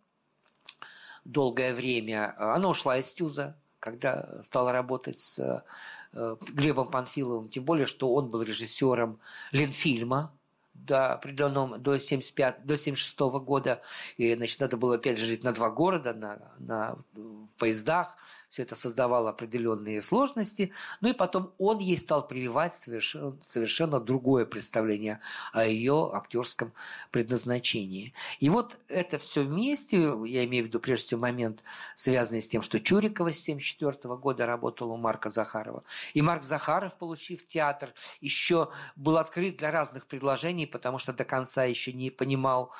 долгое время. Она ушла из Тюза, когда стала работать с э, Глебом Панфиловым, тем более, что он был режиссером Ленфильма до определенного, до 75, до 76 года, и, значит, надо было опять жить на два города, на, на поездах, все это создавало определенные сложности, ну и потом он ей стал прививать совершенно, совершенно другое представление о ее актерском предназначении. И вот это все вместе, я имею в виду прежде всего момент, связанный с тем, что Чурикова с 1974 года работала у Марка Захарова, и Марк Захаров, получив театр, еще был открыт для разных предложений, потому что до конца еще не понимал,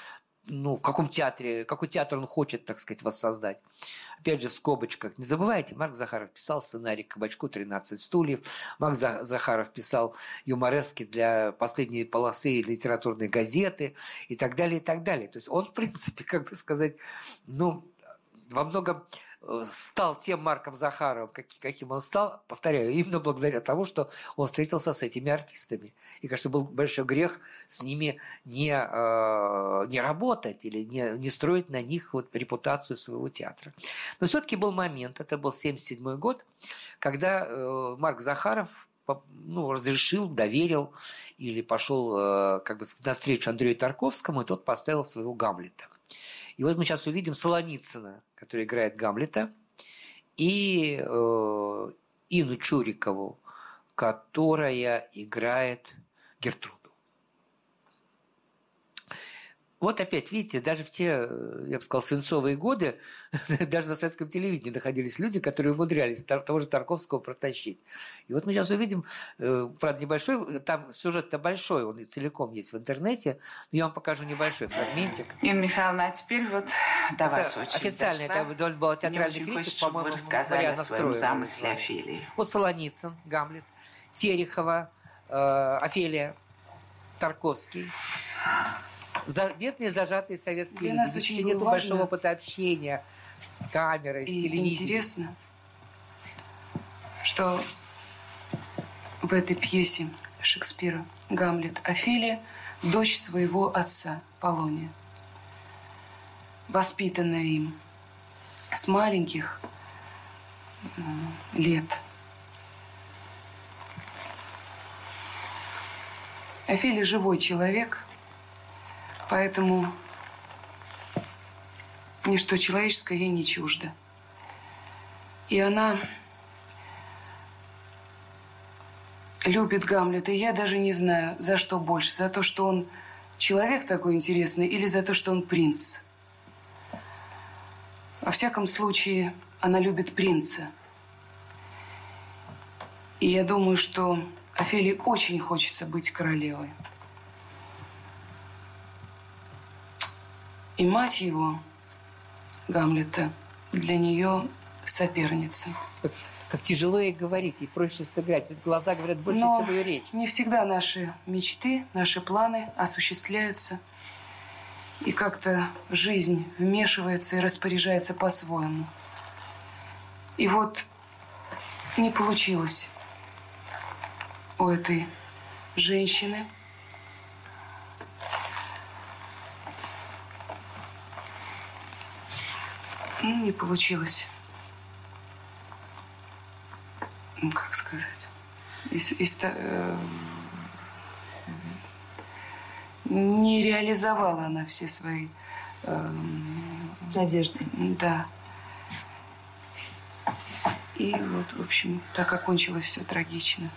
ну, в каком театре, какой театр он хочет, так сказать, воссоздать. Опять же, в скобочках. Не забывайте, Марк Захаров писал сценарий к «Кабачку 13 стульев». Марк Захаров писал юморески для последней полосы литературной газеты и так далее, и так далее. То есть он, в принципе, как бы сказать, ну, во многом стал тем Марком Захаровым, каким он стал, повторяю, именно благодаря тому, что он встретился с этими артистами. И, конечно, был большой грех с ними не, э, не работать или не, не строить на них вот репутацию своего театра. Но все-таки был момент, это был 1977 год, когда э, Марк Захаров ну, разрешил, доверил или пошел э, как бы навстречу Андрею Тарковскому, и тот поставил своего Гамлета – и вот мы сейчас увидим Солоницына, который играет Гамлета, и э, Ину Чурикову, которая играет Гертруд. Вот опять, видите, даже в те, я бы сказал, свинцовые годы, даже на советском телевидении находились люди, которые умудрялись того же Тарковского протащить. И вот мы сейчас увидим, э, правда, небольшой, там сюжет-то большой, он и целиком есть в интернете, но я вам покажу небольшой фрагментик. Инна Михайловна, а теперь вот до это вас очень Официально, дошла. это был театральный критик, хочется, по-моему, вы рассказали Марьяна о своем Строева. замысле Офелии. Вот Солоницын, Гамлет, Терехова, э, Офелия, Тарковский. За, бедные зажатые советские Для люди. Еще нету было большого опыта общения с камерой, с И телевидением. интересно, что в этой пьесе Шекспира Гамлет Офелия – дочь своего отца Полония, воспитанная им с маленьких э, лет. Офелия – живой человек, поэтому ничто человеческое ей не чуждо. И она любит Гамлета. И я даже не знаю, за что больше. За то, что он человек такой интересный, или за то, что он принц. Во всяком случае, она любит принца. И я думаю, что Офелии очень хочется быть королевой. И мать его, Гамлета, для нее соперница. Как, как тяжело ей говорить, и проще сыграть. Ведь глаза говорят больше, Но чем ее речь. не всегда наши мечты, наши планы осуществляются. И как-то жизнь вмешивается и распоряжается по-своему. И вот не получилось у этой женщины. Не получилось. Ну, как сказать? Из, из э, не реализовала она все свои э, надежды. Да. И вот, в общем, так окончилось все трагично.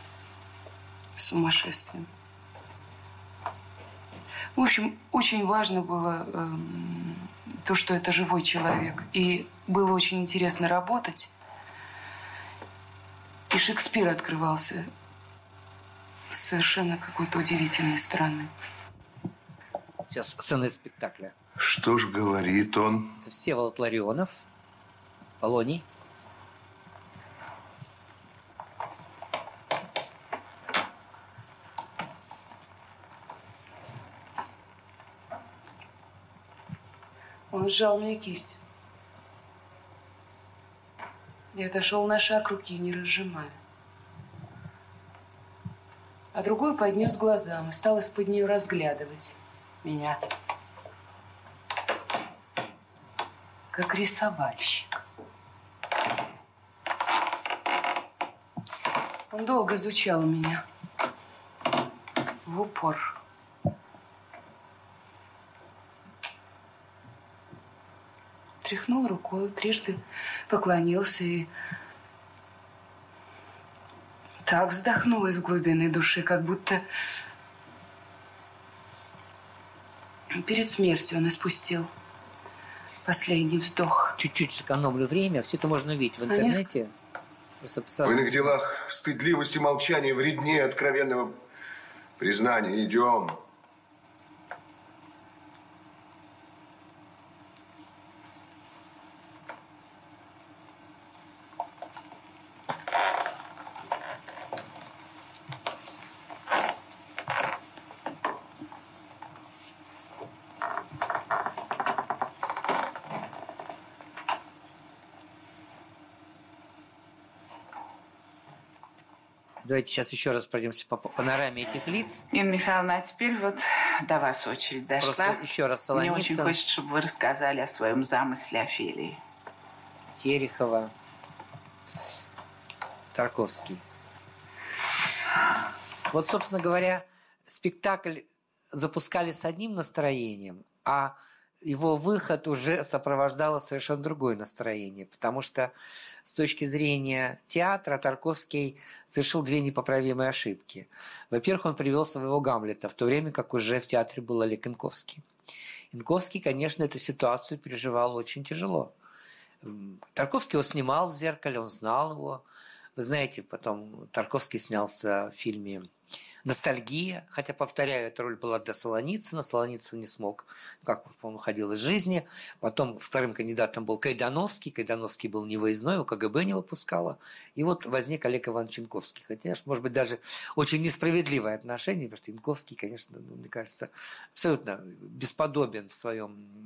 Сумасшествием. В общем, очень важно было э, то, что это живой человек. И было очень интересно работать. И Шекспир открывался с совершенно какой-то удивительной стороны. Сейчас сцена из спектакля. Что ж говорит он? Это Всеволод Ларионов, Полоний. Он сжал мне кисть. Я отошел на шаг, руки не разжимая. А другой поднес глазам и стал из-под нее разглядывать меня. Как рисовальщик. Он долго изучал меня. В упор. Тряхнул рукой, трижды поклонился и так вздохнул из глубины души, как будто перед смертью он испустил последний вздох. Чуть-чуть сэкономлю время. Все это можно увидеть в интернете. В иных делах стыдливость и молчание вреднее откровенного признания. Идем. Давайте сейчас еще раз пройдемся по панораме этих лиц. Инна Михайловна, а теперь вот до вас очередь дошла. Просто еще раз Солоницын. Мне очень хочется, чтобы вы рассказали о своем замысле Офелии. Терехова, Тарковский. Вот, собственно говоря, спектакль запускали с одним настроением, а его выход уже сопровождало совершенно другое настроение, потому что с точки зрения театра Тарковский совершил две непоправимые ошибки. Во-первых, он привел своего Гамлета, в то время как уже в театре был Олег Инковский. Инковский, конечно, эту ситуацию переживал очень тяжело. Тарковский его снимал в зеркале, он знал его. Вы знаете, потом Тарковский снялся в фильме ностальгия, хотя, повторяю, эта роль была для Солоницына, Солоницын не смог, как он уходил из жизни. Потом вторым кандидатом был Кайдановский, Кайдановский был невыездной, у КГБ не выпускало. И вот возник Олег Иванович Янковский. Хотя, может быть, даже очень несправедливое отношение, потому что Янковский, конечно, ну, мне кажется, абсолютно бесподобен в своем,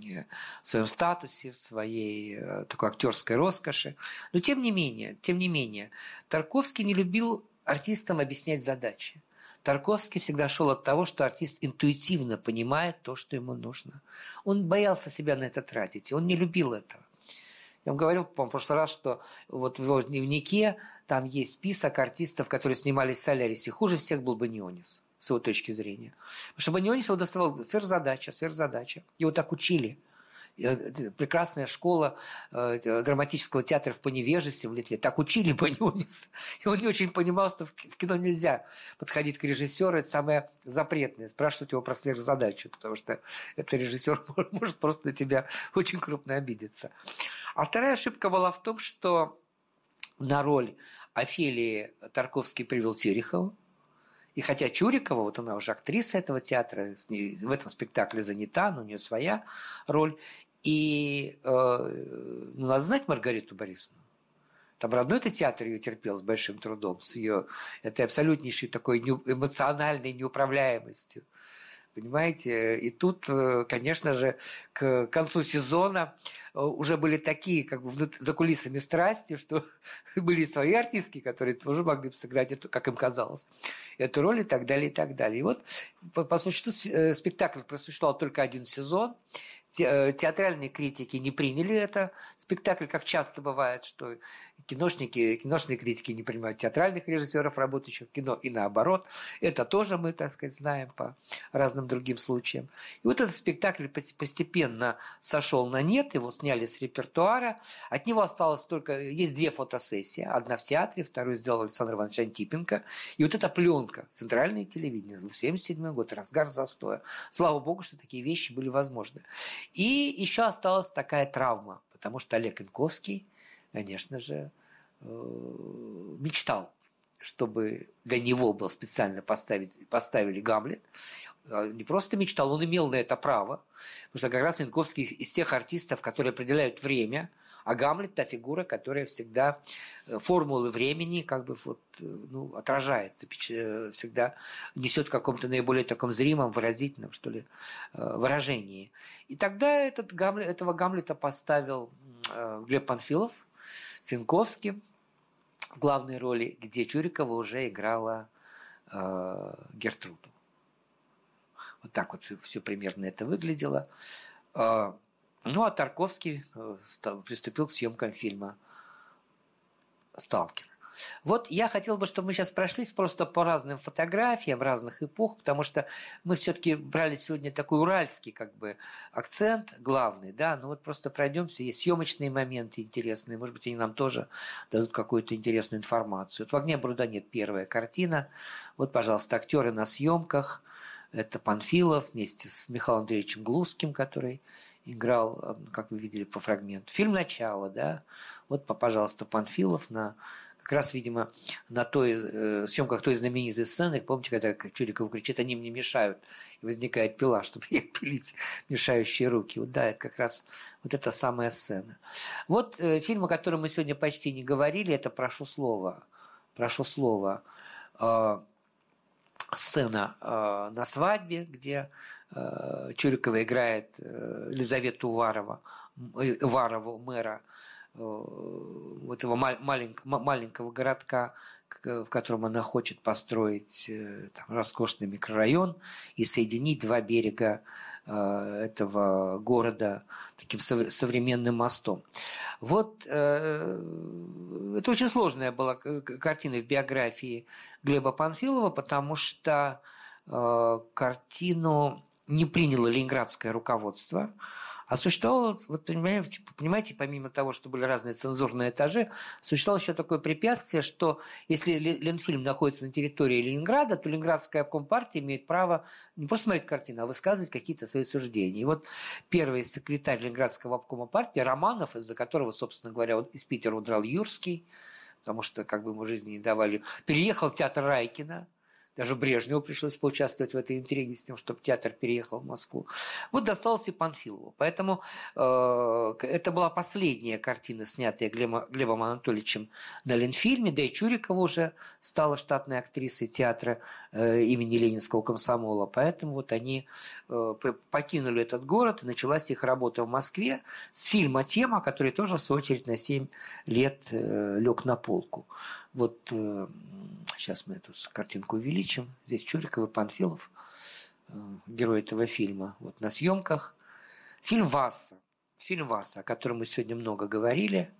в своем статусе, в своей э, такой актерской роскоши. Но тем не менее, тем не менее, Тарковский не любил артистам объяснять задачи. Тарковский всегда шел от того, что артист интуитивно понимает то, что ему нужно. Он боялся себя на это тратить, он не любил этого. Я вам говорил, по в прошлый раз, что вот в его дневнике там есть список артистов, которые снимались в Солярисе. Хуже всех был Банионис, с его точки зрения. Потому что Банионис его доставал сверхзадача, сверхзадача. Его так учили. Э, прекрасная школа э, драматического театра в Поневежесе в Литве. Так учили Банионис. И он не очень понимал, что в кино нельзя подходить к режиссеру. Это самое запретное. Спрашивать его про сверхзадачу, потому что этот режиссер может просто на тебя очень крупно обидеться. А вторая ошибка была в том, что на роль Офелии Тарковский привел Терехова. И хотя Чурикова, вот она уже актриса этого театра, в этом спектакле занята, но у нее своя роль. И э, ну, надо знать Маргариту Борисовну. Там родной-то театр ее терпел с большим трудом, с ее этой абсолютнейшей такой эмоциональной неуправляемостью. Понимаете? И тут, э, конечно же, к концу сезона э, уже были такие, как бы, за кулисами страсти, что были свои артистки, которые тоже могли бы сыграть эту, как им казалось, эту роль и так далее, и так далее. И вот, по, по существу, спектакль просуществовал только один сезон. Э, театральные критики не приняли это. Спектакль, как часто бывает, что киношники, киношные критики не понимают театральных режиссеров, работающих в кино, и наоборот. Это тоже мы, так сказать, знаем по разным другим случаям. И вот этот спектакль постепенно сошел на нет, его сняли с репертуара. От него осталось только... Есть две фотосессии. Одна в театре, вторую сделал Александр Иванович Антипенко. И вот эта пленка, центральное телевидение, 77 год, разгар застоя. Слава богу, что такие вещи были возможны. И еще осталась такая травма, потому что Олег Инковский – конечно же, э, мечтал, чтобы для него был специально поставить, поставили Гамлет. А не просто мечтал, он имел на это право, потому что как раз Янковский из тех артистов, которые определяют время, а Гамлет – та фигура, которая всегда э, формулы времени как бы вот, э, ну, отражает, всегда несет в каком-то наиболее таком зримом, выразительном, что ли, выражении. И тогда этот Гамлет, этого Гамлета поставил Глеб Панфилов – Цинковским в главной роли, где Чурикова уже играла э, Гертруду. Вот так вот все, все примерно это выглядело. Э, ну, а Тарковский э, стал, приступил к съемкам фильма «Сталкер». Вот я хотел бы, чтобы мы сейчас прошлись просто по разным фотографиям разных эпох, потому что мы все-таки брали сегодня такой уральский как бы акцент главный, да, ну вот просто пройдемся, есть съемочные моменты интересные, может быть, они нам тоже дадут какую-то интересную информацию. Вот в «Огне бруда нет» первая картина, вот, пожалуйста, актеры на съемках, это Панфилов вместе с Михаилом Андреевичем Глузским, который играл, как вы видели по фрагменту. Фильм «Начало», да, вот, пожалуйста, Панфилов на как раз, видимо, на той э, съемках той знаменитой сцены, помните, когда Чуриков кричит, они мне мешают, и возникает пила, чтобы ей пилить мешающие руки. Вот да, это как раз вот эта самая сцена. Вот э, фильм, о котором мы сегодня почти не говорили, это «Прошу слова». «Прошу слова». Э, сцена э, на свадьбе, где э, Чурикова играет э, Елизавету Уварова, э, Уварову, мэра этого маленького, маленького городка, в котором она хочет построить э, там, роскошный микрорайон и соединить два берега э, этого города таким современным мостом. Вот это очень сложная была картина в биографии Глеба Панфилова, потому что картину не приняло ленинградское руководство – а существовало, вот понимаете, понимаете, помимо того, что были разные цензурные этажи, существовало еще такое препятствие, что если Ленфильм находится на территории Ленинграда, то Ленинградская компартия имеет право не просто смотреть картину, а высказывать какие-то свои суждения. И вот первый секретарь Ленинградского обкома партии Романов, из-за которого, собственно говоря, вот из Питера удрал Юрский, потому что как бы ему жизни не давали, переехал в театр Райкина, даже Брежневу пришлось поучаствовать в этой интриге с тем, чтобы театр переехал в Москву. Вот досталось и Панфилову. Поэтому э, это была последняя картина, снятая Глебом, Глебом Анатольевичем на Ленфильме. Да и Чурикова уже стала штатной актрисой театра э, имени Ленинского комсомола. Поэтому вот они э, покинули этот город, и началась их работа в Москве с фильма «Тема», который тоже, в свою очередь, на 7 лет э, лег на полку. Вот э, Сейчас мы эту картинку увеличим. Здесь Чуриков и Панфилов, э, герой этого фильма. Вот на съемках. Фильм «Васса». Фильм «Васса», о котором мы сегодня много говорили.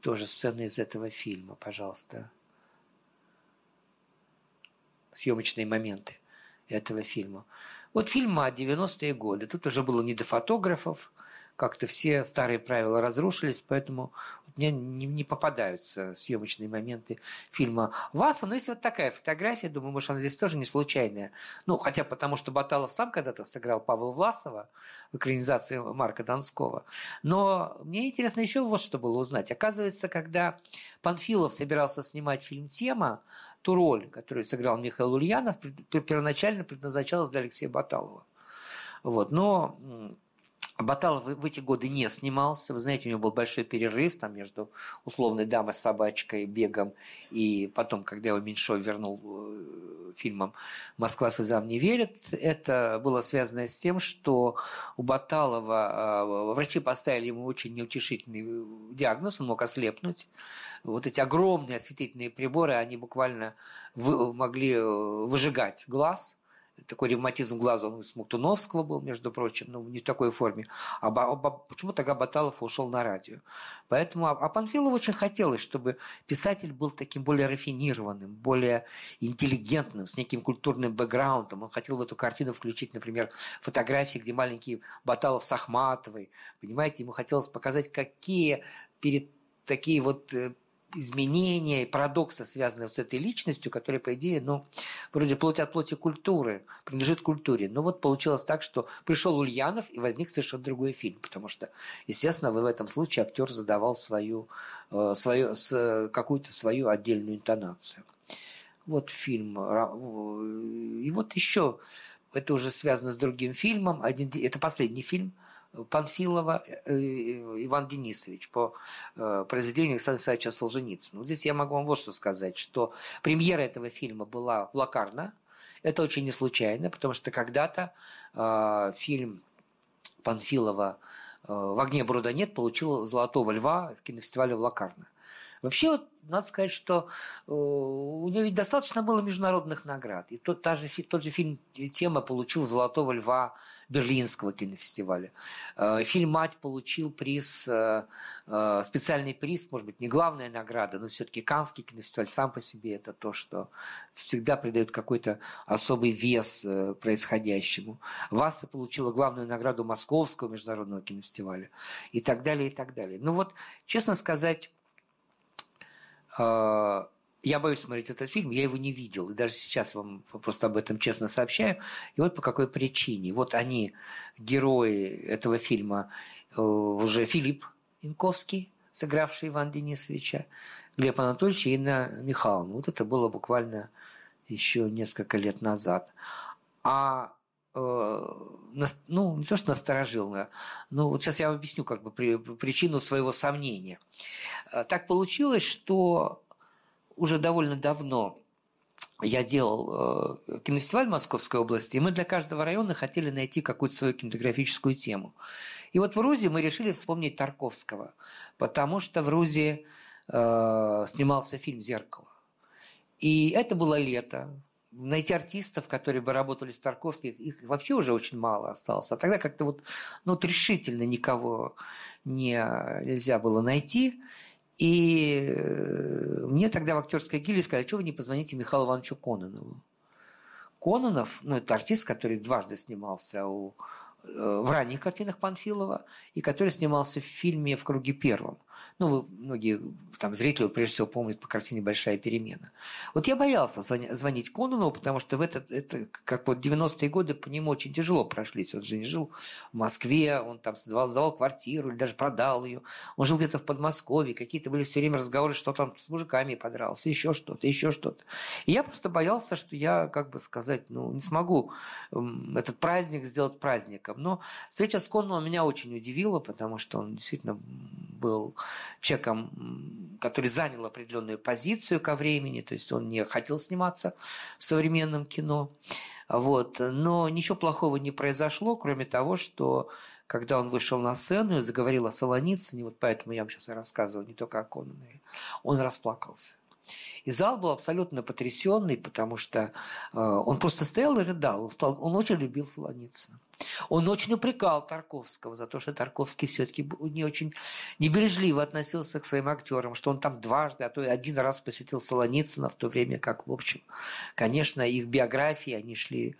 Тоже сцены из этого фильма, пожалуйста. Съемочные моменты этого фильма. Вот фильм о 90-е годы. Тут уже было не до фотографов, как-то все старые правила разрушились, поэтому мне не, попадаются съемочные моменты фильма Васа. Но есть вот такая фотография, думаю, может, она здесь тоже не случайная. Ну, хотя потому, что Баталов сам когда-то сыграл Павла Власова в экранизации Марка Донского. Но мне интересно еще вот что было узнать. Оказывается, когда Панфилов собирался снимать фильм «Тема», ту роль, которую сыграл Михаил Ульянов, первоначально предназначалась для Алексея Баталова. Вот. Но Баталов в эти годы не снимался. Вы знаете, у него был большой перерыв там между условной дамой с собачкой, бегом, и потом, когда его Меньшов вернул э, фильмом «Москва слезам не верит», это было связано с тем, что у Баталова э, врачи поставили ему очень неутешительный диагноз, он мог ослепнуть. Вот эти огромные осветительные приборы, они буквально могли э, выжигать глаз – такой ревматизм глаза, он у Смоктуновского был, между прочим, но не в такой форме. А, а почему тогда Баталов ушел на радио? Поэтому, а, а Панфилову очень хотелось, чтобы писатель был таким более рафинированным, более интеллигентным, с неким культурным бэкграундом. Он хотел в эту картину включить, например, фотографии, где маленький Баталов с Ахматовой. Понимаете, ему хотелось показать, какие перед такие вот э, изменения и парадоксы, связанные с этой личностью, которая, по идее, ну, вроде плоть от плоти культуры, принадлежит культуре. Но вот получилось так, что пришел Ульянов и возник совершенно другой фильм, потому что, естественно, в этом случае актер задавал свою, э, свою, какую-то свою отдельную интонацию. Вот фильм. И вот еще, это уже связано с другим фильмом, один, это последний фильм – Панфилова э, Иван Денисович по э, произведению Александра Исаевича Солженицына. здесь я могу вам вот что сказать, что премьера этого фильма была в Лакарно. Это очень не случайно, потому что когда-то э, фильм Панфилова «В огне брода нет» получил «Золотого льва» в кинофестивале в Лакарно. Вообще, вот, надо сказать, что э, у нее ведь достаточно было международных наград. И тот, та же, тот же фильм «Тема» получил «Золотого льва» Берлинского кинофестиваля. Э, фильм «Мать» получил приз, э, специальный приз, может быть, не главная награда, но все-таки Канский кинофестиваль сам по себе это то, что всегда придает какой-то особый вес происходящему. Васа получила главную награду Московского международного кинофестиваля и так далее, и так далее. Ну вот, честно сказать, я боюсь смотреть этот фильм, я его не видел, и даже сейчас вам просто об этом честно сообщаю. И вот по какой причине. Вот они, герои этого фильма, э, уже Филипп Инковский, сыгравший Ивана Денисовича, Глеб Анатольевич и Инна Михайловна. Вот это было буквально еще несколько лет назад. А ну, не то, что насторожил, но вот сейчас я объясню как бы причину своего сомнения. Э, так получилось, что уже довольно давно я делал э, кинофестиваль Московской области, и мы для каждого района хотели найти какую-то свою кинематографическую тему. И вот в Рузе мы решили вспомнить Тарковского, потому что в Рузе э, снимался фильм «Зеркало». И это было лето, найти артистов, которые бы работали с Тарковским, их вообще уже очень мало осталось. А тогда как-то вот, ну, вот решительно никого не, нельзя было найти. И э, мне тогда в актерской гильдии сказали, что вы не позвоните Михаилу Ивановичу Кононову. Кононов, ну, это артист, который дважды снимался у в ранних картинах Панфилова и который снимался в фильме «В круге первом». Ну, вы, многие там зрители прежде всего помнят по картине «Большая перемена». Вот я боялся звонить Кононову, потому что в этот, это, как вот 90-е годы по нему очень тяжело прошлись. Он же не жил в Москве, он там сдавал, сдавал квартиру или даже продал ее. Он жил где-то в Подмосковье, какие-то были все время разговоры, что там с мужиками подрался, еще что-то, еще что-то. И я просто боялся, что я, как бы сказать, ну, не смогу этот праздник сделать праздник человеком. Но встреча с Коннеллом меня очень удивила, потому что он действительно был человеком, который занял определенную позицию ко времени, то есть он не хотел сниматься в современном кино. Вот. Но ничего плохого не произошло, кроме того, что когда он вышел на сцену и заговорил о Солоницыне, вот поэтому я вам сейчас и рассказываю не только о Коннове, он расплакался. И зал был абсолютно потрясенный, потому что э, он просто стоял и рыдал. Он, стал, он очень любил Солоницына. Он очень упрекал Тарковского за то, что Тарковский все-таки не очень небережливо относился к своим актерам, что он там дважды, а то и один раз посетил Солоницына в то время как, в общем, конечно, их биографии, они шли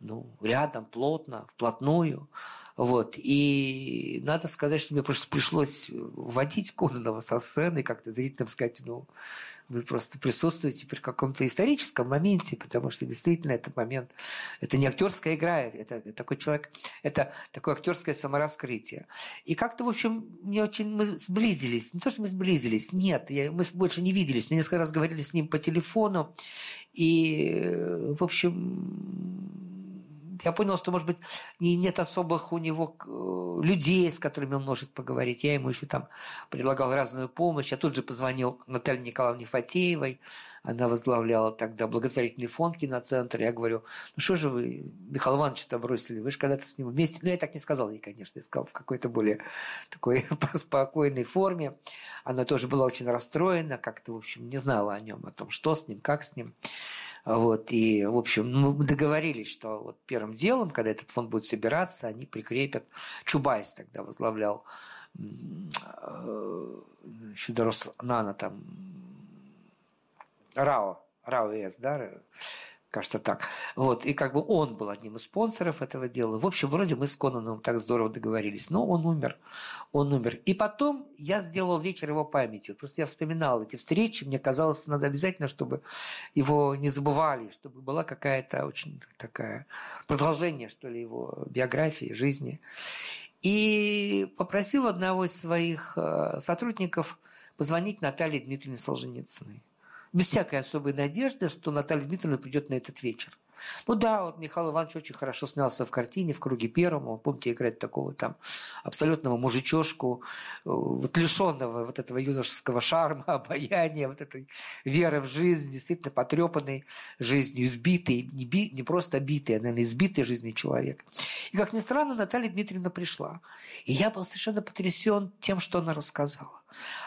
ну, рядом, плотно, вплотную. Вот. И надо сказать, что мне просто пришлось вводить Кононова со сцены, как-то зрителям сказать, ну, вы просто присутствуете при каком-то историческом моменте, потому что действительно этот момент, это не актерская игра, это, такой человек, это такое актерское самораскрытие. И как-то, в общем, мне очень мы сблизились. Не то, что мы сблизились, нет, я, мы больше не виделись. Мы несколько раз говорили с ним по телефону. И, в общем, я понял, что, может быть, нет особых у него э, людей, с которыми он может поговорить. Я ему еще там предлагал разную помощь. Я тут же позвонил Наталье Николаевне Фатеевой. Она возглавляла тогда благотворительный фонд киноцентра. Я говорю, ну что же вы Михаил Ивановича-то бросили? Вы же когда-то с ним вместе... Ну, я так не сказал ей, конечно. Я сказал в какой-то более такой спокойной форме. Она тоже была очень расстроена, как-то, в общем, не знала о нем, о том, что с ним, как с ним. Вот, и, в общем, мы договорились, что вот первым делом, когда этот фонд будет собираться, они прикрепят, Чубайс тогда возглавлял, э, еще дорос Нана там, Рао, Рао С, да, кажется так. Вот, и как бы он был одним из спонсоров этого дела. В общем, вроде мы с Конаном так здорово договорились, но он умер, он умер. И потом я сделал вечер его памяти. Просто я вспоминал эти встречи, мне казалось, надо обязательно, чтобы его не забывали, чтобы была какая-то очень такая продолжение, что ли, его биографии, жизни. И попросил одного из своих э, сотрудников позвонить Наталье Дмитриевне Солженицыной без всякой особой надежды, что Наталья Дмитриевна придет на этот вечер. Ну да, вот Михаил Иванович очень хорошо снялся в картине «В круге первом». Помните, играет такого там абсолютного мужичошку, э, вот лишенного вот этого юношеского шарма, обаяния, вот этой веры в жизнь, действительно потрепанной жизнью, избитый, не, би, не просто битый, а, наверное, избитый жизнью человек. И, как ни странно, Наталья Дмитриевна пришла. И я был совершенно потрясен тем, что она рассказала.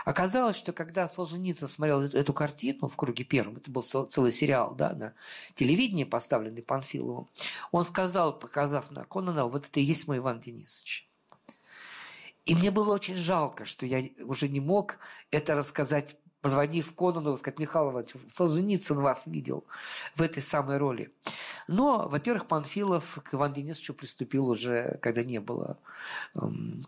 Оказалось, что когда Солженицын смотрел эту картину в круге первом, это был целый сериал да, на телевидении поставлен, поставленный Панфиловым, он сказал, показав на Конона, вот это и есть мой Иван Денисович. И мне было очень жалко, что я уже не мог это рассказать, позвонив Конону, сказать, Михаил Иванович, Солженицын вас видел в этой самой роли. Но, во-первых, Панфилов к Ивану Денисовичу приступил уже, когда не было эм,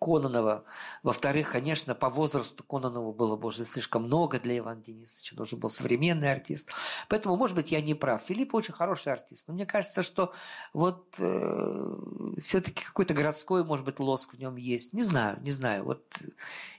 Кононова. Во-вторых, конечно, по возрасту Кононову было бы уже слишком много для Ивана Денисовича. Он уже был современный артист. Поэтому, может быть, я не прав. Филипп очень хороший артист. Но мне кажется, что вот э, все-таки какой-то городской, может быть, лоск в нем есть. Не знаю, не знаю. Вот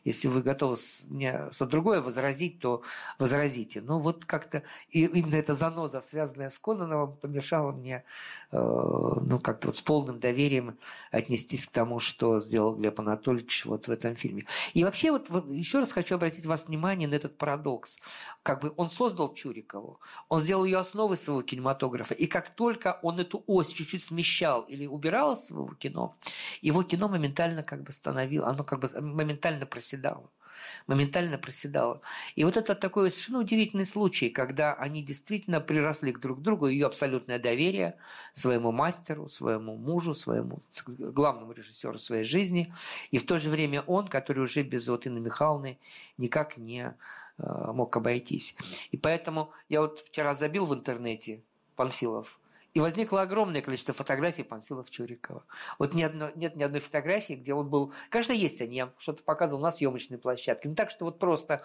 если вы готовы что-то другое возразить, то возразите. Но вот как-то и именно эта заноза, связанная с Кононовым, помешала мне э, ну, как-то вот с полным доверием отнестись к тому, что сделал Глеб Анатольевич Анатольевич вот в этом фильме. И вообще вот, вот еще раз хочу обратить вас внимание на этот парадокс. Как бы он создал Чурикову, он сделал ее основой своего кинематографа, и как только он эту ось чуть-чуть смещал или убирал из своего кино, его кино моментально как бы становилось, оно как бы моментально проседало моментально проседала. И вот это такой совершенно удивительный случай, когда они действительно приросли к друг другу, ее абсолютное доверие своему мастеру, своему мужу, своему главному режиссеру своей жизни, и в то же время он, который уже без Инны Михайловны никак не э, мог обойтись. И поэтому я вот вчера забил в интернете Панфилов – и возникло огромное количество фотографий Панфилов-Чурикова. Вот ни одно, нет ни одной фотографии, где он был... Конечно, есть они, я что-то показывал на съемочной площадке. Но так, что вот просто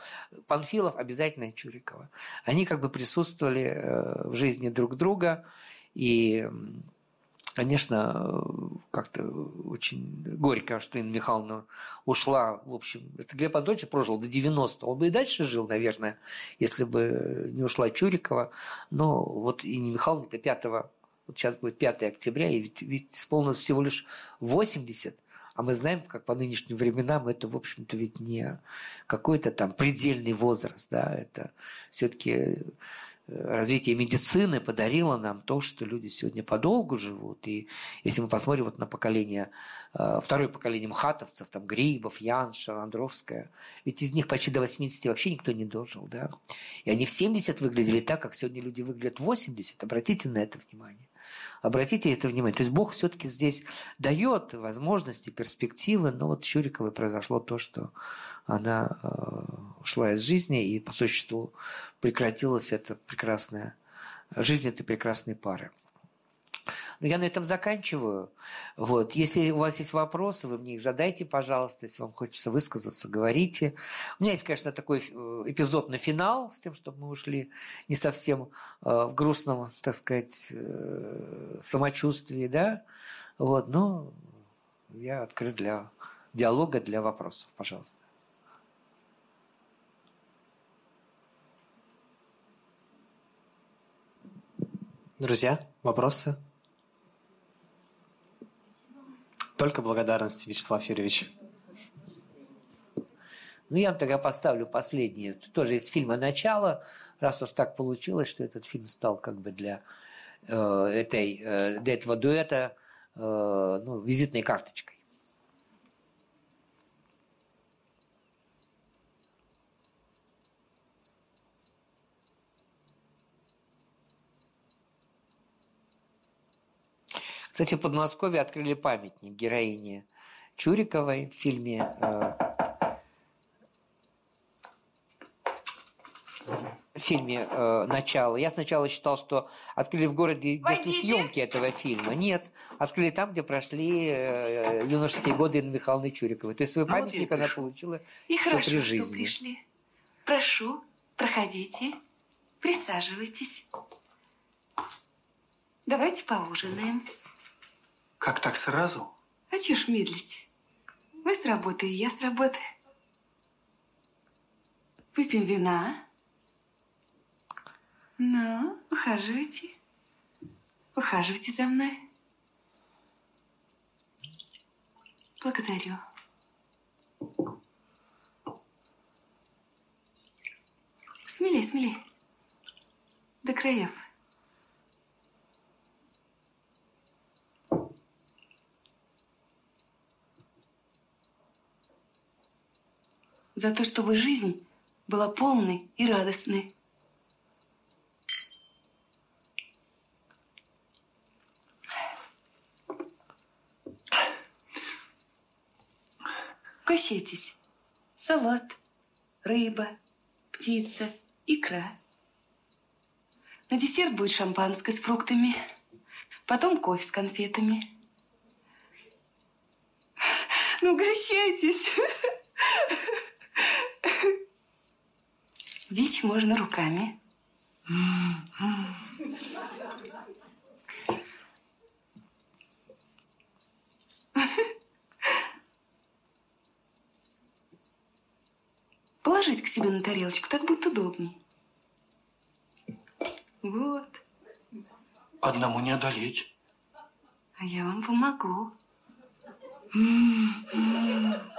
Панфилов обязательно Чурикова. Они как бы присутствовали э, в жизни друг друга. И, конечно, как-то очень горько, что Инна Михайловна ушла. В общем, это Глеб Антонович прожил до 90 Он бы и дальше жил, наверное, если бы не ушла Чурикова. Но вот Инна Михайловна до 5 вот сейчас будет 5 октября, и ведь, ведь исполнилось всего лишь 80, а мы знаем, как по нынешним временам это, в общем-то, ведь не какой-то там предельный возраст, да, это все-таки э, развитие медицины подарило нам то, что люди сегодня подолгу живут. И если мы посмотрим вот на поколение, э, второе поколение мхатовцев, там Грибов, Янша, Андровская, ведь из них почти до 80 вообще никто не дожил, да. И они в 70 выглядели так, как сегодня люди выглядят в 80. Обратите на это внимание. Обратите это внимание. То есть Бог все-таки здесь дает возможности, перспективы, но вот Чуриковой произошло то, что она э, ушла из жизни, и по существу прекратилась эта прекрасная жизнь этой прекрасной пары. Но я на этом заканчиваю. Вот. Если у вас есть вопросы, вы мне их задайте, пожалуйста. Если вам хочется высказаться, говорите. У меня есть, конечно, такой э, эпизод на финал, с тем, чтобы мы ушли не совсем э, в грустном, так сказать, э, самочувствии, да. Вот. Но я открыт для диалога, для вопросов. Пожалуйста. Друзья, вопросы? Только благодарности, Вячеслав Юрьевич. Ну, я вам тогда поставлю последнее. Это тоже из фильма «Начало», раз уж так получилось, что этот фильм стал как бы для, э, этой, э, для этого дуэта э, ну, визитной карточкой. Кстати, в Подмосковье открыли памятник героине Чуриковой в фильме э, в фильме э, «Начало». Я сначала считал, что открыли в городе, где шли съемки этого фильма. Нет, открыли там, где прошли э, юношеские годы Инны Михайловны Чуриковой. То есть свой Ну, вот памятник я она получила И еще хорошо, при что жизни. пришли. Прошу, проходите, присаживайтесь. Давайте поужинаем. Как так сразу? А чё ж медлить? Вы с работы, и я с работы. Выпьем вина. Ну, ухаживайте. Ухаживайте за мной. Благодарю. Смелей, смелей. До краев. За то, чтобы жизнь была полной и радостной. Угощайтесь. Салат, рыба, птица, икра. На десерт будет шампанское с фруктами. Потом кофе с конфетами. Ну, угощайтесь. Дичь можно руками. Положить к себе на тарелочку, так будет удобней. Вот. Одному не одолеть. А я вам помогу. А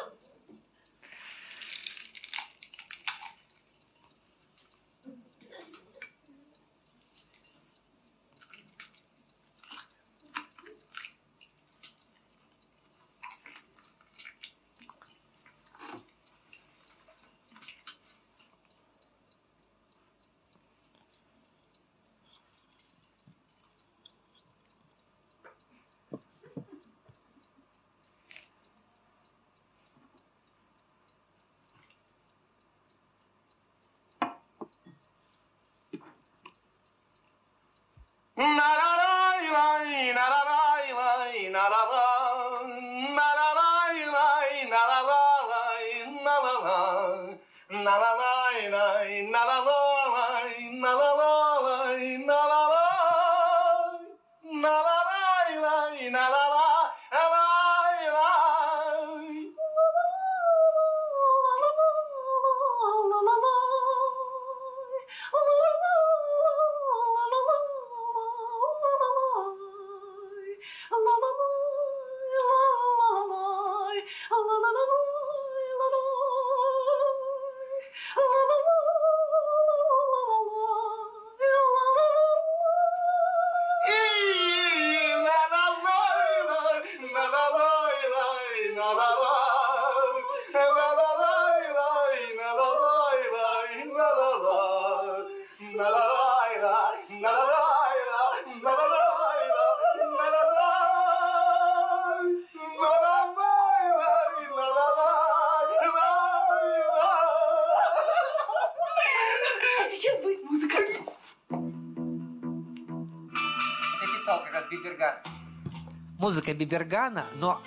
Музыка Бибергана, но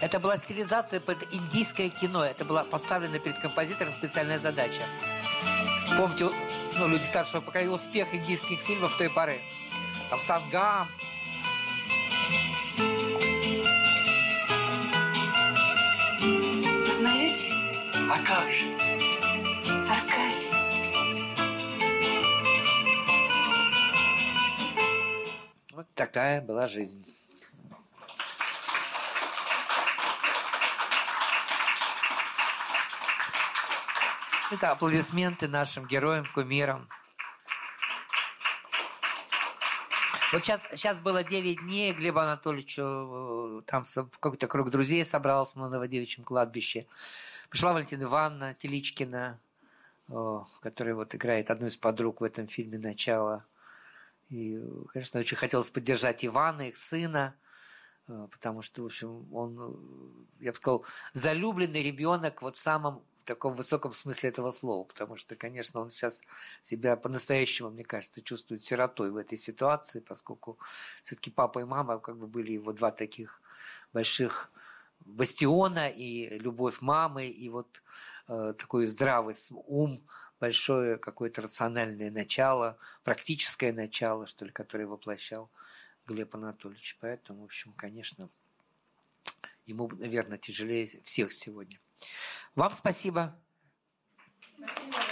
это была стилизация под индийское кино. Это была поставлена перед композитором специальная задача. Помните, ну, люди старшего поколения, успех индийских фильмов той поры. Там Сангам, Знаете, А как же? Аркадий, Вот такая была жизнь. Это аплодисменты нашим героям, кумирам. Вот сейчас, сейчас было 9 дней, Глебу Анатольевичу, э, там какой-то круг друзей собрался на Новодевичьем кладбище. Пришла Валентина Ивановна Теличкина, о, которая вот играет одну из подруг в этом фильме «Начало». И, конечно, очень хотелось поддержать Ивана, их сына. Э, потому что, в общем, он, э, я бы сказал, залюбленный ребенок вот в самом в таком высоком смысле этого слова, потому что, конечно, он сейчас себя по-настоящему, мне кажется, чувствует сиротой в этой ситуации, поскольку все-таки папа и мама как бы были его два таких больших бастиона и любовь мамы, и вот э, такой здравый ум, большое какое-то рациональное начало, практическое начало, что ли, которое воплощал Глеб Анатольевич. Поэтому, в общем, конечно, Ему, наверное, тяжелее всех сегодня. Вам спасибо. спасибо.